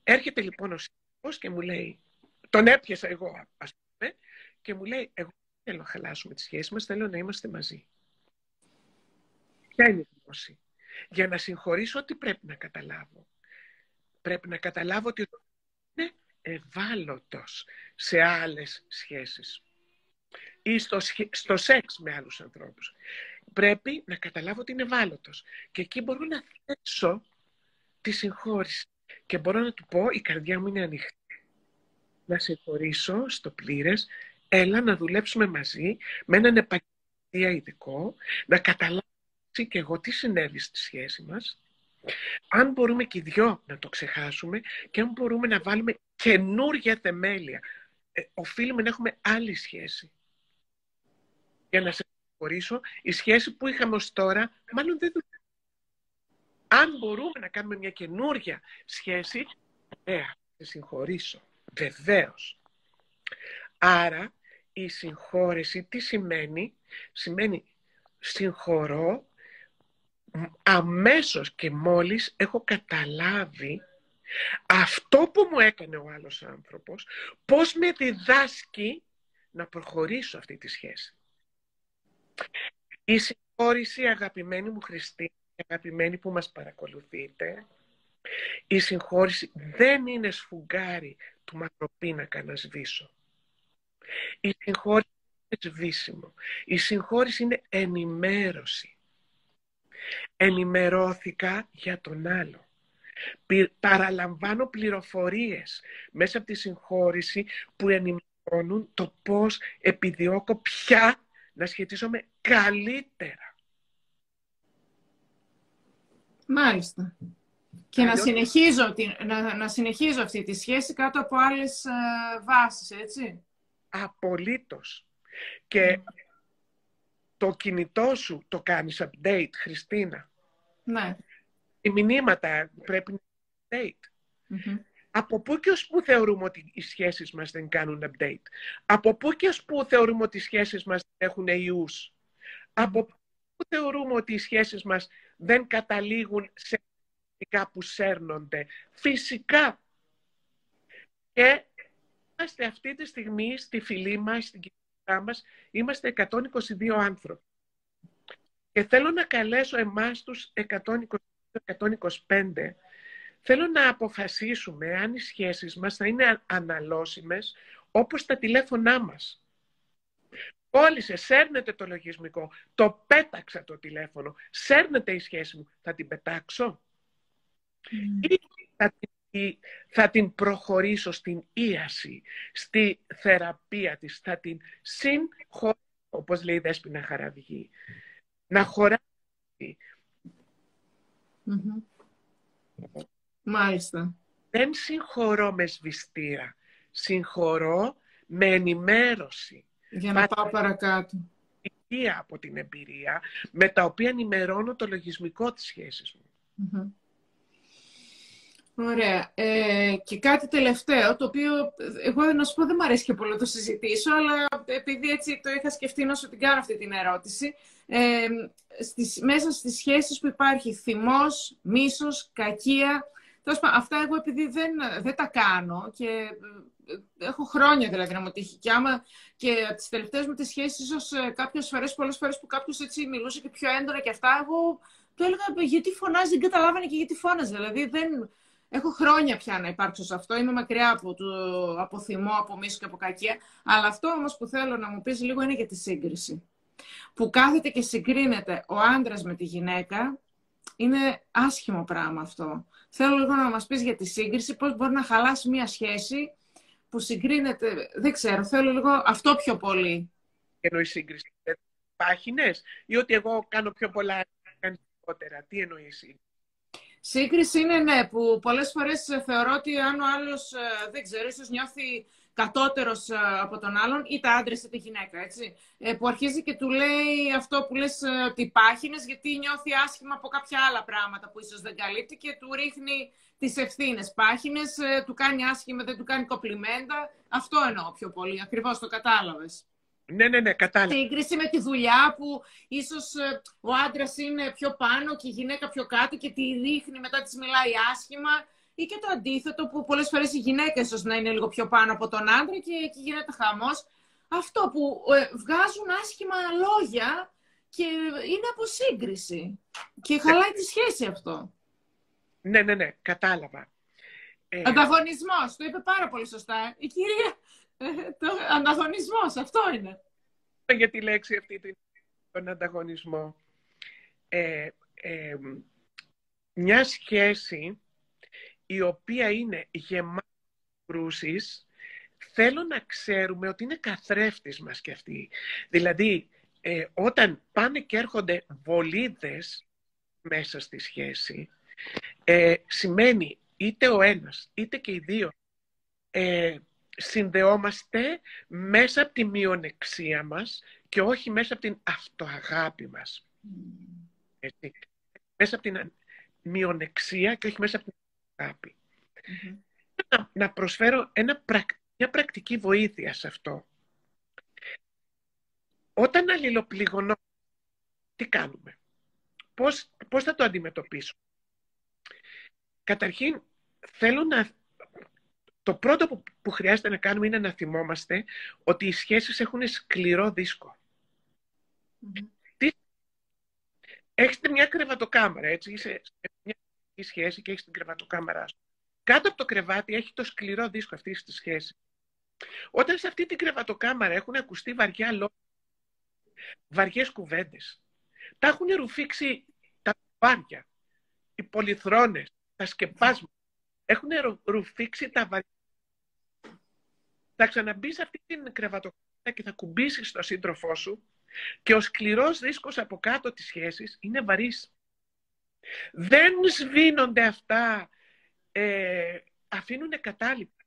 Έρχεται λοιπόν ο σύντροφος και μου λέει, τον έπιασα εγώ ας πούμε, και μου λέει, εγώ δεν θέλω να χαλάσουμε τη σχέση μας, θέλω να είμαστε μαζί. Ποια είναι η γνώση; Για να συγχωρήσω, τι πρέπει να καταλάβω. Πρέπει να καταλάβω ότι είναι ευάλωτος σε άλλες σχέσεις ή στο, στο σεξ με άλλους ανθρώπους. Πρέπει να καταλάβω ότι είναι ευάλωτος. Και εκεί μπορώ να θέσω τη συγχώρηση. Και μπορώ να του πω, η καρδιά μου είναι ανοιχτή. Να συγχωρήσω στο πλήρες, έλα να δουλέψουμε μαζί με έναν επαγγελματία ειδικό, να καταλάβω και εγώ τι συνέβη στη σχέση μας, αν μπορούμε και οι δυο να το ξεχάσουμε και αν μπορούμε να βάλουμε καινούργια θεμέλια, ε, οφείλουμε να έχουμε άλλη σχέση για να σε συγχωρήσω, η σχέση που είχαμε ως τώρα, μάλλον δεν δουλεύει. Αν μπορούμε να κάνουμε μια καινούρια σχέση, ε, σε συγχωρήσω. Βεβαίως. Άρα, η συγχώρεση τι σημαίνει; Σημαίνει συγχωρώ αμέσως και μόλις έχω καταλάβει αυτό που μου έκανε ο άλλος άνθρωπος, πώς με διδάσκει να προχωρήσω αυτή τη σχέση. Η συγχώρηση, αγαπημένη μου Χριστή, αγαπημένη που μας παρακολουθείτε, η συγχώρηση δεν είναι σφουγγάρι του μακροπίνακα να σβήσω. Η συγχώρηση είναι σβήσιμο. Η συγχώρηση είναι ενημέρωση. Ενημερώθηκα για τον άλλο. Παραλαμβάνω πληροφορίες μέσα από τη συγχώρηση που ενημερώνουν το πώς επιδιώκω πια να σχετίζομαι καλύτερα. Μάλιστα. Και να, συνεχίζω, να, να συνεχίζω αυτή τη σχέση κάτω από άλλες ε, βάσεις, έτσι. Απολύτως. Και το κινητό σου το κάνεις update, Χριστίνα. Ναι. Οι μηνύματα πρέπει να update. Από πού και ως πού θεωρούμε ότι οι σχέσεις μας δεν κάνουν update; Από πού και ως πού θεωρούμε ότι οι σχέσεις μας έχουν ιούς; Από πού θεωρούμε ότι οι σχέσεις μας δεν καταλήγουν σε που σέρνονται; Φυσικά. Και είμαστε αυτή τη στιγμή στη φυλή μας, στην κοινωνία μας, είμαστε 122 άνθρωποι. Και θέλω να καλέσω εμάς τους 122-125 Θέλω να αποφασίσουμε αν οι σχέσεις μας θα είναι αναλώσιμες όπως τα τηλέφωνά μας. Κόλλησε, σέρνετε το λογισμικό, το πέταξα το τηλέφωνο, σέρνετε η σχέση μου, θα την πετάξω. Ή θα την, θα την προχωρήσω στην ίαση, στη θεραπεία της, θα την συγχωρήσω, όπως λέει η Δέσποινα Χαραβγή, να χωράσει. Μάλιστα. Δεν συγχωρώ με σβηστήρα. Συγχωρώ με ενημέρωση. Για να πάω παρακάτω. Από την εμπειρία, με τα οποία ενημερώνω το λογισμικό της σχέσης μου. Ωραία. Ε, και κάτι τελευταίο, το οποίο εγώ να σου πω δεν μου αρέσει και πολύ να το συζητήσω, αλλά επειδή έτσι το είχα σκεφτεί να σου την κάνω αυτή την ερώτηση. Ε, στις, μέσα στις σχέσεις που υπάρχει θυμός, μίσος, κακία, αυτά εγώ επειδή δεν, δεν τα κάνω και ε, έχω χρόνια δηλαδή να μου τύχει. Και άμα και τις τελευταίες μου τις σχέσεις, ίσως ε, κάποιες φορές, πολλές φορές που κάποιος έτσι μιλούσε και πιο έντονα και αυτά, εγώ το έλεγα γιατί φωνάζει, δεν καταλάβανε και γιατί φώναζε. Δηλαδή δεν. Έχω χρόνια πια να υπάρξω σε αυτό. Είμαι μακριά από, το, από θυμό, από μίσο και από κακία. Αλλά αυτό όμως που θέλω να μου πεις λίγο είναι για τη σύγκριση. Που κάθεται και συγκρίνεται ο άντρας με τη γυναίκα. Είναι άσχημο πράγμα αυτό. Θέλω λίγο να μας πεις για τη σύγκριση, πώς μπορεί να χαλάσει μια σχέση που συγκρίνεται, δεν ξέρω, θέλω λίγο αυτό πιο πολύ. Εννοεί σύγκριση, πάχινες ή ότι εγώ κάνω πιο πολλά, κάνει λιγότερα. Τι εννοεί σύγκριση; Σύγκριση είναι ναι, που πολλές φορές θεωρώ ότι αν ο άλλος, ε, δεν ξέρω, ίσως νιώθει κατώτερος ε, από τον άλλον, είτε άντρες είτε γυναίκα, έτσι. Ε, που αρχίζει και του λέει αυτό που λες ε, ότι πάχινες, γιατί νιώθει άσχημα από κάποια άλλα πράγματα που ίσως δεν καλύπτει και του ρίχνει τις ευθύνες πάχινες, του κάνει άσχημα, δεν του κάνει κοπλιμέντα. Αυτό εννοώ πιο πολύ, ακριβώς το κατάλαβες. Ναι, ναι, ναι, κατάλαβα. Σύγκριση με τη δουλειά που ίσως ο άντρας είναι πιο πάνω και η γυναίκα πιο κάτω και τη ρίχνει, μετά της μιλάει άσχημα ή και το αντίθετο που πολλές φορές οι γυναίκες ίσως να είναι λίγο πιο πάνω από τον άντρα και εκεί γίνεται χαμός. Αυτό που ε, βγάζουν άσχημα λόγια και είναι από σύγκριση. Και χαλάει τη σχέση αυτό. Ναι, ναι, ναι, κατάλαβα. Ε... Ανταγωνισμός, το είπε πάρα πολύ σωστά. Η κυρία, ε, το, ανταγωνισμός, αυτό είναι. Για τη λέξη αυτή, τον ανταγωνισμό. Ε, ε, μια σχέση η οποία είναι γεμάτη κρούσεις, θέλω να ξέρουμε ότι είναι καθρέφτης μας και αυτή. Δηλαδή, ε, όταν πάνε και έρχονται βολίδες μέσα στη σχέση, ε, σημαίνει είτε ο ένας, είτε και οι δύο, ε, συνδεόμαστε μέσα από τη μειονεξία μας και όχι μέσα από την αυτοαγάπη μας. Mm. Μέσα από την μειονεξία και όχι μέσα από την αγαπη Να, προσφέρω ένα, μια πρακτική βοήθεια σε αυτό. Όταν αλληλοπληγωνώ, τι κάνουμε; Πώς, πώς θα το αντιμετωπίσω; Καταρχήν, θέλω να... Το πρώτο που, που χρειάζεται να κάνουμε είναι να θυμόμαστε ότι οι σχέσεις έχουν σκληρό δίσκο. Έχετε μια κρεβατοκάμερα, έτσι, είσαι σε μια σχέση και έχει την κρεβατοκάμερά σου. Κάτω από το κρεβάτι έχει το σκληρό δίσκο αυτής της σχέσης. Όταν σε αυτή την κρεβατοκάμερα έχουν ακουστεί βαριά λόγια, βαριές κουβέντες, τα έχουν ρουφήξει τα βάρια, οι πολυθρόνες, τα σκεπάσματα, έχουν ρουφήξει τα βαριά. Θα ξαναμπείς σε αυτή την κρεβατοκάμερα και θα κουμπίσεις στο σύντροφό σου και ο σκληρός δίσκος από κάτω της σχέσης είναι βαρύς. Δεν σβήνονται αυτά, ε, αφήνουν κατάλοιπα.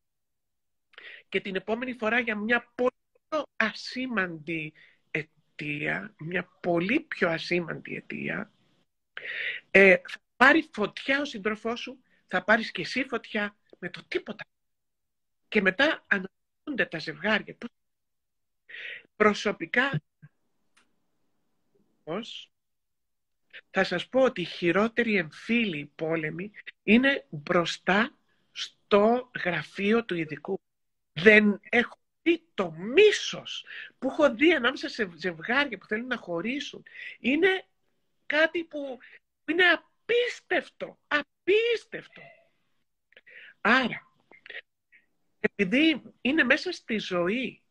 Και την επόμενη φορά για μια πολύ ασήμαντη αιτία, μια πολύ πιο ασήμαντη αιτία, ε, θα πάρει φωτιά ο σύντροφός σου, θα πάρεις και εσύ φωτιά με το τίποτα. Και μετά αναλύονται τα ζευγάρια. Προσωπικά, θα σας πω ότι οι χειρότεροι εμφύλοι πόλεμοι είναι μπροστά στο γραφείο του ειδικού. Δεν έχω δει το μίσος που έχω δει ανάμεσα σε ζευγάρια που θέλουν να χωρίσουν. Είναι κάτι που είναι απίστευτο, απίστευτο. Άρα, επειδή είναι μέσα στη ζωή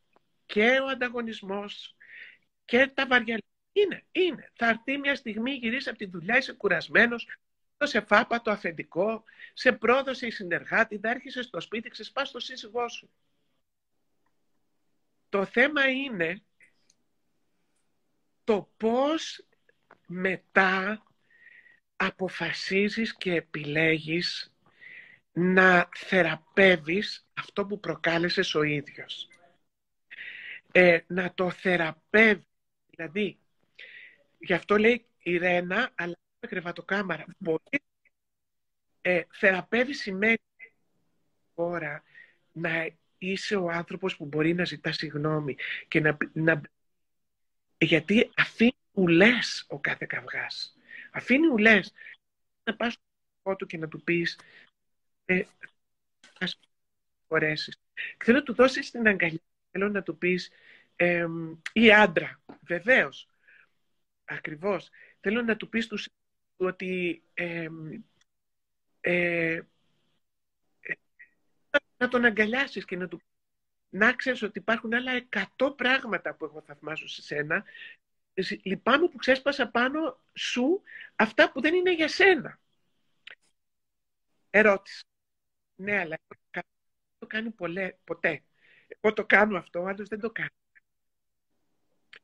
και ο ανταγωνισμός και τα βαριά είναι, είναι. Θα έρθει μια στιγμή, γυρίσει από τη δουλειά, είσαι κουρασμένος, σε φάπα το αφεντικό, σε πρόδωσε η συνεργάτη, θα έρχεσαι στο σπίτι, ξεσπάς το σύζυγό σου. Το θέμα είναι το πώς μετά αποφασίζεις και επιλέγεις να θεραπεύεις αυτό που προκάλεσες ο ίδιος. Ε, να το θεραπεύεις, δηλαδή, γι' αυτό λέει η Ρένα, αλλά με κρεβατοκάμαρα. Πολύ ε, θεραπεύει σημαίνει τώρα να είσαι ο άνθρωπος που μπορεί να ζητά συγγνώμη και να, να γιατί αφήνει ουλές ο κάθε καυγάς. Αφήνει ουλές. Να πας στο του και να του πεις ε, ας μπορέσεις. Θέλω να του δώσεις την αγκαλιά. Θέλω να του πεις ε, ή άντρα. Βεβαίως. Ακριβώς. Θέλω να του πεις τους ότι ε, ε, να τον αγκαλιάσεις και να του να ξέρεις ότι υπάρχουν άλλα εκατό πράγματα που εγώ θαυμάζω σε σένα. Λυπάμαι που ξέσπασα πάνω σου αυτά που δεν είναι για σένα. Ερώτηση. Ναι, αλλά δεν το κάνει πολλέ, ποτέ. Εγώ το κάνω αυτό, ο άλλος δεν το κάνει.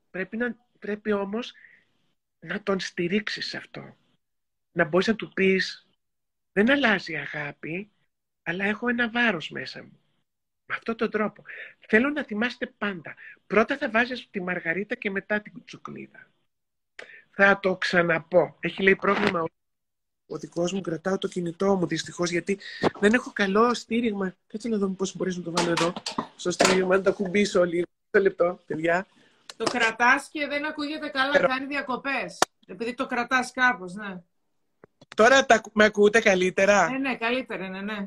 Πρέπει, να, πρέπει όμως να τον στηρίξεις σε αυτό. Να μπορείς να του πεις, δεν αλλάζει η αγάπη, αλλά έχω ένα βάρος μέσα μου. Με αυτόν τον τρόπο. Θέλω να θυμάστε πάντα. Πρώτα θα βάζεις τη μαργαρίτα και μετά την τσουκλίδα. Θα το ξαναπώ. Έχει λέει πρόβλημα ο δικός μου, κρατάω το κινητό μου δυστυχώς γιατί δεν έχω καλό στήριγμα. Κάτσε να δω πώ μπορείς να το βάλω εδώ. Στο στήριγμα, να το κουμπίσω λίγο. Το λεπτό, παιδιά. Το κρατάς και δεν ακούγεται καλά, κάνει διακοπές. Επειδή το κρατάς κάπως, ναι. Τώρα τα, με ακούτε καλύτερα; Ναι, ναι, καλύτερα, ναι, ναι.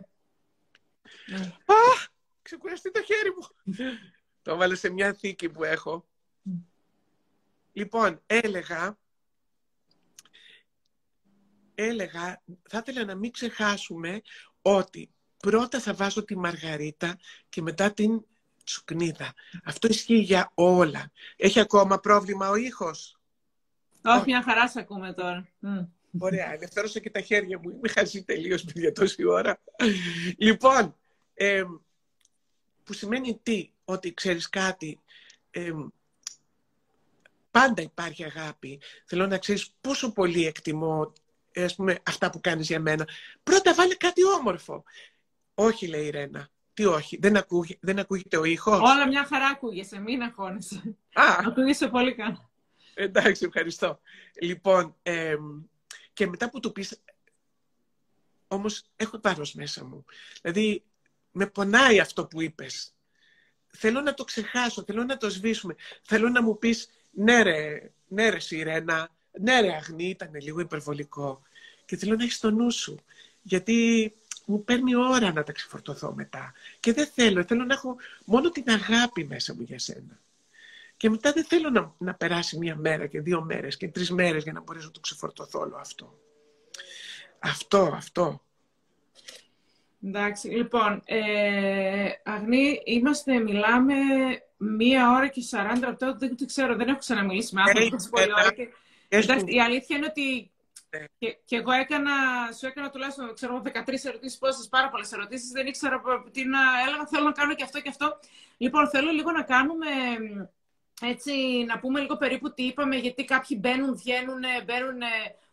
Αχ, ξεκουραστεί το χέρι μου. το βάλε σε μια θήκη που έχω. Λοιπόν, έλεγα, έλεγα, θα ήθελα να μην ξεχάσουμε ότι πρώτα θα βάζω τη μαργαρίτα και μετά την τσουκνίδα. Αυτό ισχύει για όλα. Έχει ακόμα πρόβλημα ο ήχος; Όχι, μια χαρά σε ακούμε τώρα. Ωραία, ελευθέρωσα και τα χέρια μου. Είμαι χαζή τελείως, παιδιά, τόση ώρα. λοιπόν, που σημαίνει τι, ότι ξέρεις κάτι, πάντα υπάρχει αγάπη. Θέλω να ξέρεις πόσο πολύ εκτιμώ ας πούμε, αυτά που κάνεις για μένα. Πρώτα βάλε κάτι όμορφο. Όχι, λέει η Ρένα. Τι όχι, δεν, ακούγε, δεν ακούγεται ο ήχος; Όλα μια χαρά ακούγεσαι, μην αγχώνεσαι. Α, ακούγεσαι πολύ καλά. Εντάξει, ευχαριστώ. Λοιπόν, και μετά που του πεις, όμως έχω βάρος μέσα μου. Δηλαδή, με πονάει αυτό που είπες. Θέλω να το ξεχάσω, θέλω να το σβήσουμε. Θέλω να μου πεις, ναι ρε, ναι ρε Σιρένα, ναι ρε Αγνή, ήταν λίγο υπερβολικό. Και θέλω να έχεις το νου σου. Γιατί μου παίρνει ώρα να τα ξεφορτωθώ μετά. Και δεν θέλω, θέλω να έχω μόνο την αγάπη μέσα μου για σένα. Και μετά δεν θέλω να, να περάσει μία μέρα και δύο μέρες και τρεις μέρες για να μπορέσω να το ξεφορτωθώ όλο αυτό. Αυτό, αυτό. Εντάξει, λοιπόν, ε, Αγνή, είμαστε, μιλάμε μία ώρα και 40 λεπτά, δεν, δεν ξέρω, δεν έχω ξαναμιλήσει με άνθρωπο πολύ ώρα. Και, εντάξει, η αλήθεια είναι ότι ναι. Και, και, εγώ έκανα, σου έκανα τουλάχιστον, ξέρω, 13 ερωτήσεις, πόσες, πάρα πολλές ερωτήσεις, δεν ήξερα τι να έλεγα, θέλω να κάνω και αυτό και αυτό. Λοιπόν, θέλω λίγο να κάνουμε έτσι, να πούμε λίγο περίπου τι είπαμε, γιατί κάποιοι μπαίνουν, βγαίνουν, μπαίνουν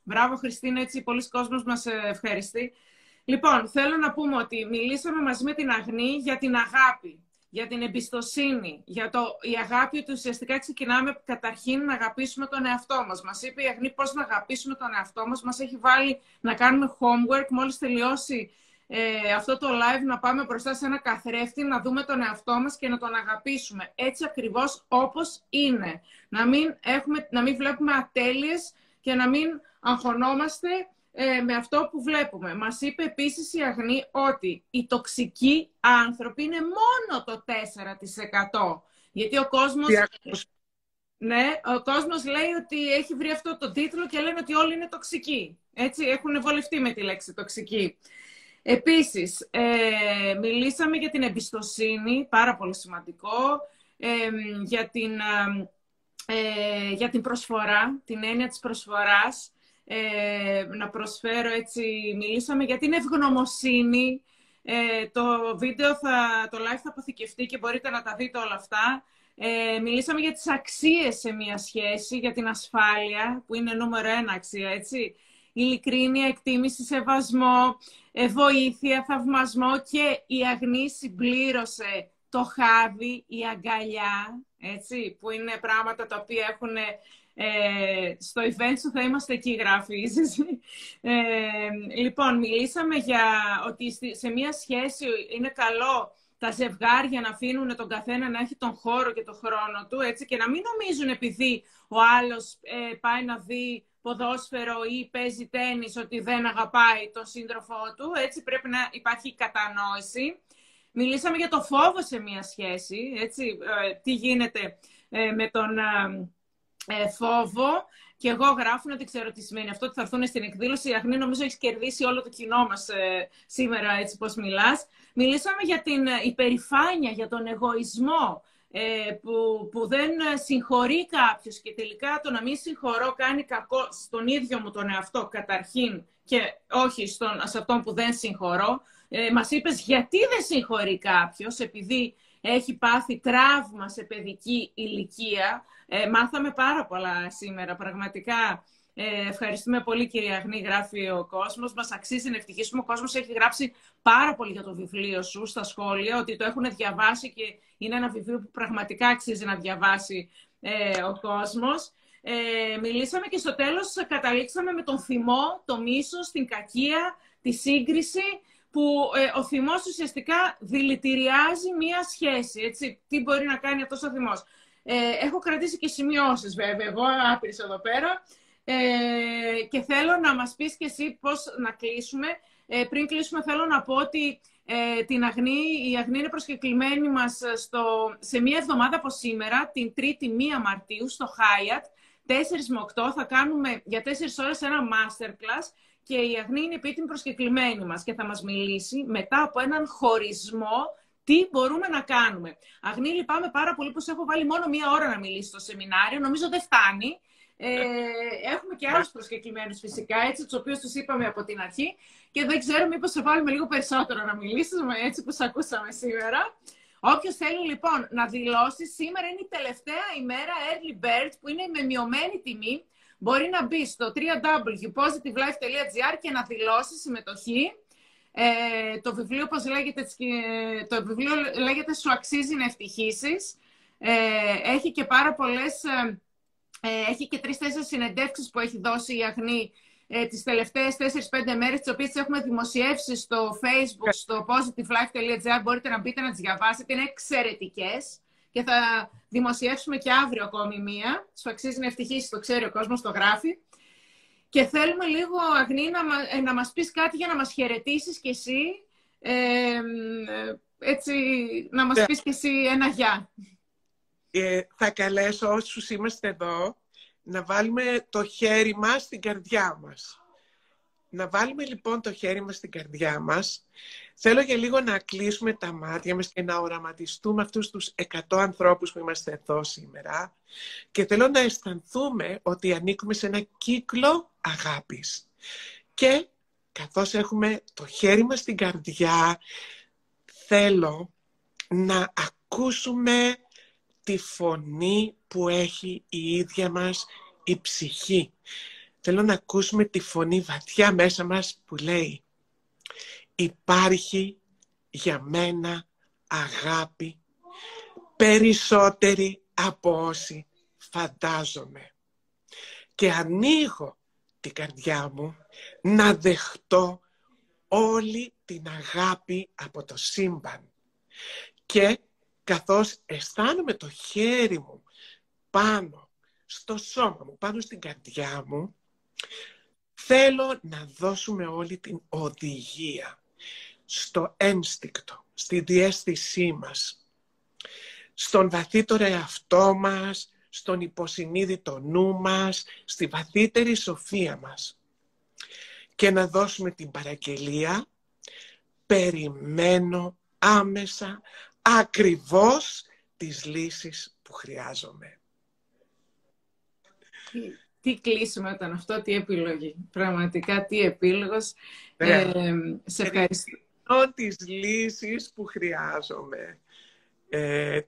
Μπράβο, Χριστίνα, έτσι πολλοί κόσμος μας ε, ευχαριστεί. Λοιπόν, θέλω να πούμε ότι μιλήσαμε μαζί με την Αγνή για την αγάπη, για την εμπιστοσύνη, για το η αγάπη ότι ουσιαστικά ξεκινάμε καταρχήν να αγαπήσουμε τον εαυτό μας. Μας είπε η Αγνή πώς να αγαπήσουμε τον εαυτό μας, μας έχει βάλει να κάνουμε homework μόλις τελειώσει ε, αυτό το live να πάμε μπροστά σε ένα καθρέφτη, να δούμε τον εαυτό μας και να τον αγαπήσουμε έτσι ακριβώς όπως είναι. Να μην, έχουμε, να μην βλέπουμε ατέλειες και να μην αγχωνόμαστε ε, με αυτό που βλέπουμε. Μας είπε επίσης η Αγνή ότι οι τοξικοί άνθρωποι είναι μόνο το 4%. Γιατί ο κόσμος... Ναι, ο κόσμος λέει ότι έχει βρει αυτό το τίτλο και λένε ότι όλοι είναι τοξικοί. Έτσι, έχουν βολευτεί με τη λέξη τοξική. Επίσης, ε, μιλήσαμε για την εμπιστοσύνη, πάρα πολύ σημαντικό, ε, για, την, ε, για την προσφορά, την έννοια της προσφοράς, ε, να προσφέρω έτσι, μιλήσαμε για την ευγνωμοσύνη. Ε, το βίντεο, θα, το live θα αποθηκευτεί και μπορείτε να τα δείτε όλα αυτά. Ε, μιλήσαμε για τις αξίες σε μια σχέση, για την ασφάλεια, που είναι νούμερο ένα αξία, έτσι. Ειλικρίνεια, εκτίμηση, σεβασμό, ε, βοήθεια, θαυμασμό και η Αγνή συμπλήρωσε το χάδι, η αγκαλιά, έτσι, που είναι πράγματα τα οποία έχουν ε, στο event σου θα είμαστε εκεί, γράφει ε, λοιπόν, μιλήσαμε για ότι σε μία σχέση είναι καλό τα ζευγάρια να αφήνουν τον καθένα να έχει τον χώρο και τον χρόνο του, έτσι, και να μην νομίζουν επειδή ο άλλος ε, πάει να δει ποδόσφαιρο ή παίζει τένις ότι δεν αγαπάει τον σύντροφό του, έτσι πρέπει να υπάρχει κατανόηση. Μιλήσαμε για το φόβο σε μία σχέση, έτσι, ε, τι γίνεται με τον ε, φόβο. Και εγώ γράφω ότι ξέρω τι σημαίνει αυτό, ότι θα έρθουν στην εκδήλωση. Η Αχνή νομίζω έχει κερδίσει όλο το κοινό μας ε, σήμερα, έτσι πώς μιλάς. Μιλήσαμε για την ε, υπερηφάνεια, για τον εγωισμό. Ε, που, που δεν συγχωρεί κάποιος και τελικά το να μην συγχωρώ κάνει κακό στον ίδιο μου τον εαυτό καταρχήν και όχι στον, σε αυτόν που δεν συγχωρώ. Ε, μας είπες γιατί δεν συγχωρεί κάποιος επειδή έχει πάθει τραύμα σε παιδική ηλικία. Ε, μάθαμε πάρα πολλά σήμερα, πραγματικά. Ε, ευχαριστούμε πολύ κυρία Αγνή, γράφει ο κόσμος. Μας αξίζει να ευτυχίσουμε. Ο κόσμος έχει γράψει πάρα πολύ για το βιβλίο σου στα σχόλια, ότι το έχουν διαβάσει και είναι ένα βιβλίο που πραγματικά αξίζει να διαβάσει ε, ο κόσμος. Ε, μιλήσαμε και στο τέλος καταλήξαμε με τον θυμό, το μίσος, την κακία, τη σύγκριση που ε, ο θυμός ουσιαστικά δηλητηριάζει μία σχέση. Έτσι. Τι μπορεί να κάνει αυτός ο θυμός. Ε, έχω κρατήσει και σημειώσεις βέβαια, εγώ άπειρες εδώ πέρα. Ε, και θέλω να μας πεις και εσύ πώς να κλείσουμε. Ε, πριν κλείσουμε θέλω να πω ότι ε, την Αγνή, η Αγνή είναι προσκεκλημένη μας στο, σε μία εβδομάδα από σήμερα, την 3η 1 Μαρτίου, στο Hyatt. 4 με 8 θα κάνουμε για 4 ώρες ένα masterclass και η Αγνή είναι επίτιμη προσκεκλημένη μας και θα μας μιλήσει μετά από έναν χωρισμό τι μπορούμε να κάνουμε. Αγνή, λυπάμαι πάρα πολύ που σε έχω βάλει μόνο μία ώρα να μιλήσει στο σεμινάριο. Νομίζω δεν φτάνει. Ε, έχουμε και άλλους προσκεκλημένους φυσικά, έτσι, τους οποίους τους είπαμε από την αρχή και δεν ξέρω μήπως σε βάλουμε λίγο περισσότερο να μιλήσεις, έτσι που σε ακούσαμε σήμερα. Όποιος θέλει λοιπόν να δηλώσει, σήμερα είναι η τελευταία ημέρα Early Bird που είναι με μειωμένη τιμή μπορεί να μπει στο www.positivelife.gr και να δηλώσει συμμετοχή. Ε, το βιβλίο, πώς λέγεται, το βιβλίο λέγεται «Σου αξίζει να ευτυχήσεις». Ε, έχει και πάρα πολλές... Ε, ε έχει και τρεις-τέσσερις συνεντεύξεις που έχει δώσει η Αγνή ε, τις τελευταίες 4-5 μέρες, τις οποίες έχουμε δημοσιεύσει στο facebook, στο positivelife.gr. Μπορείτε να μπείτε να τις διαβάσετε. Είναι εξαιρετικές και θα δημοσιεύσουμε και αύριο ακόμη μία. Σου αξίζει να ευτυχήσει, το ξέρει ο κόσμος, το γράφει. Και θέλουμε λίγο, Αγνή, να, ε, να μας πεις κάτι για να μας χαιρετήσεις κι εσύ. Ε, έτσι, να μας yeah. Ναι. πεις κι εσύ ένα γεια. Ε, θα καλέσω όσους είμαστε εδώ να βάλουμε το χέρι μας στην καρδιά μας. Να βάλουμε λοιπόν το χέρι μας στην καρδιά μας. Θέλω για λίγο να κλείσουμε τα μάτια μας και να οραματιστούμε αυτούς τους 100 ανθρώπους που είμαστε εδώ σήμερα. Και θέλω να αισθανθούμε ότι ανήκουμε σε ένα κύκλο αγάπης. Και καθώς έχουμε το χέρι μας στην καρδιά, θέλω να ακούσουμε τη φωνή που έχει η ίδια μας η ψυχή θέλω να ακούσουμε τη φωνή βαθιά μέσα μας που λέει υπάρχει για μένα αγάπη περισσότερη από όσοι φαντάζομαι. Και ανοίγω την καρδιά μου να δεχτώ όλη την αγάπη από το σύμπαν. Και καθώς αισθάνομαι το χέρι μου πάνω στο σώμα μου, πάνω στην καρδιά μου, θέλω να δώσουμε όλη την οδηγία στο ένστικτο, στη διέστησή μας, στον βαθύτερο εαυτό μας, στον υποσυνείδητο νου μας, στη βαθύτερη σοφία μας. Και να δώσουμε την παραγγελία, περιμένω άμεσα, ακριβώς τις λύσεις που χρειάζομαι. Τι, κλείσουμε ήταν αυτό, τι επιλογή. Πραγματικά τι επίλογος. Ε, σε ευχαριστώ. Τις λύσεις που χρειάζομαι. Ε,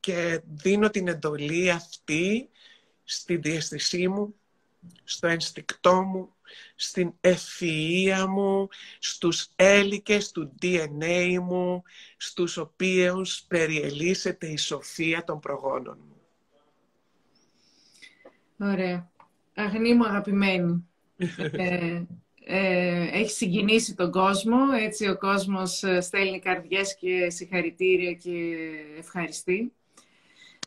και δίνω την εντολή αυτή στη διαισθησή μου, στο ενστικτό μου, στην ευφυΐα μου, στους έλικες του DNA μου, στους οποίους περιελίσσεται η σοφία των προγόνων μου. Ωραία. Αγνή μου αγαπημένη. ε, ε, έχει συγκινήσει τον κόσμο. Έτσι ο κόσμος ε, στέλνει καρδιές και συγχαρητήρια και ευχαριστεί.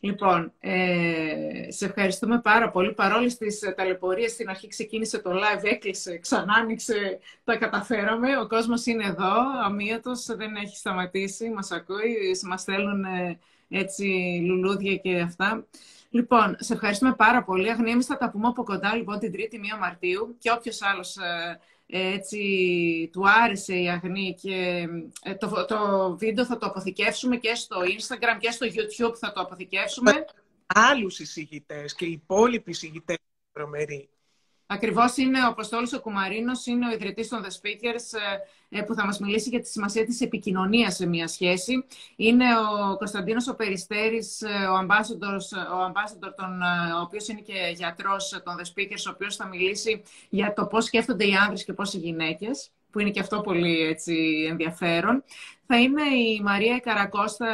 Λοιπόν, ε, σε ευχαριστούμε πάρα πολύ. Παρόλες τις ταλαιπωρίες, στην αρχή ξεκίνησε το live, έκλεισε, ξανά άνοιξε, τα καταφέραμε. Ο κόσμος είναι εδώ, αμύωτος, δεν έχει σταματήσει, μας ακούει, μας στέλνουν ε, έτσι λουλούδια και αυτά. Λοιπόν, σε ευχαριστούμε πάρα πολύ. Αγνή, εμείς θα τα πούμε από κοντά λοιπόν την 3η 1 Μαρτίου και όποιος άλλος ε, έτσι του άρεσε η Αγνή και ε, το, το βίντεο θα το αποθηκεύσουμε και στο Instagram και στο YouTube θα το αποθηκεύσουμε. Άλλους εισηγητές και οι υπόλοιποι εισηγητές προμεροί. Ακριβώς είναι ο Αποστόλης ο Κουμαρίνος, είναι ο ιδρυτής των The Speakers ε, που θα μας μιλήσει για τη σημασία της επικοινωνίας σε μια σχέση. Είναι ο Κωνσταντίνος ο Περιστέρης, ε, ο ambassador, ο, ambassador τον, ε, ο οποίος είναι και γιατρός των The Speakers, ο οποίος θα μιλήσει για το πώς σκέφτονται οι άνδρες και πώς οι γυναίκες που είναι και αυτό πολύ έτσι, ενδιαφέρον. Θα είναι η Μαρία Καρακώστα,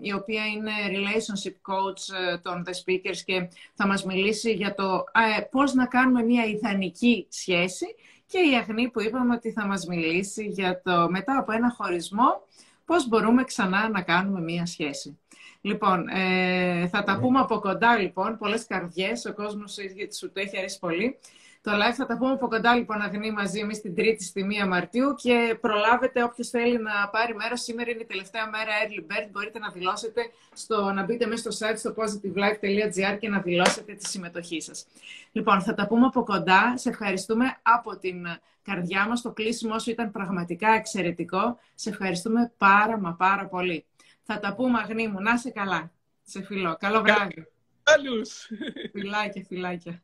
η οποία είναι relationship coach ε, των The Speakers και θα μας μιλήσει για το ε, πώς να κάνουμε μια ιδανική σχέση και η Αγνή που είπαμε ότι θα μας μιλήσει για το μετά από ένα χωρισμό πώς μπορούμε ξανά να κάνουμε μια σχέση. Λοιπόν, ε, θα τα ναι. πούμε από κοντά λοιπόν, πολλές καρδιές, ο κόσμος σου το έχει αρέσει πολύ. Το live θα τα πούμε από κοντά λοιπόν Αγνή μαζί εμείς την Τρίτη στη 1 Μαρτίου και προλάβετε όποιος θέλει να πάρει μέρο. Σήμερα είναι η τελευταία μέρα early bird. Μπορείτε να δηλώσετε, στο, να μπείτε μέσα στο site στο positivelife.gr και να δηλώσετε τη συμμετοχή σας. Λοιπόν, θα τα πούμε από κοντά. Σε ευχαριστούμε από την καρδιά μας. Το κλείσιμο σου ήταν πραγματικά εξαιρετικό. Σε ευχαριστούμε πάρα μα πάρα πολύ. Θα τα πούμε Αγνή μου. Να είσαι καλά. Σε φιλό. Καλό βράδυ. Καλούς. Φιλάκια, φιλάκια.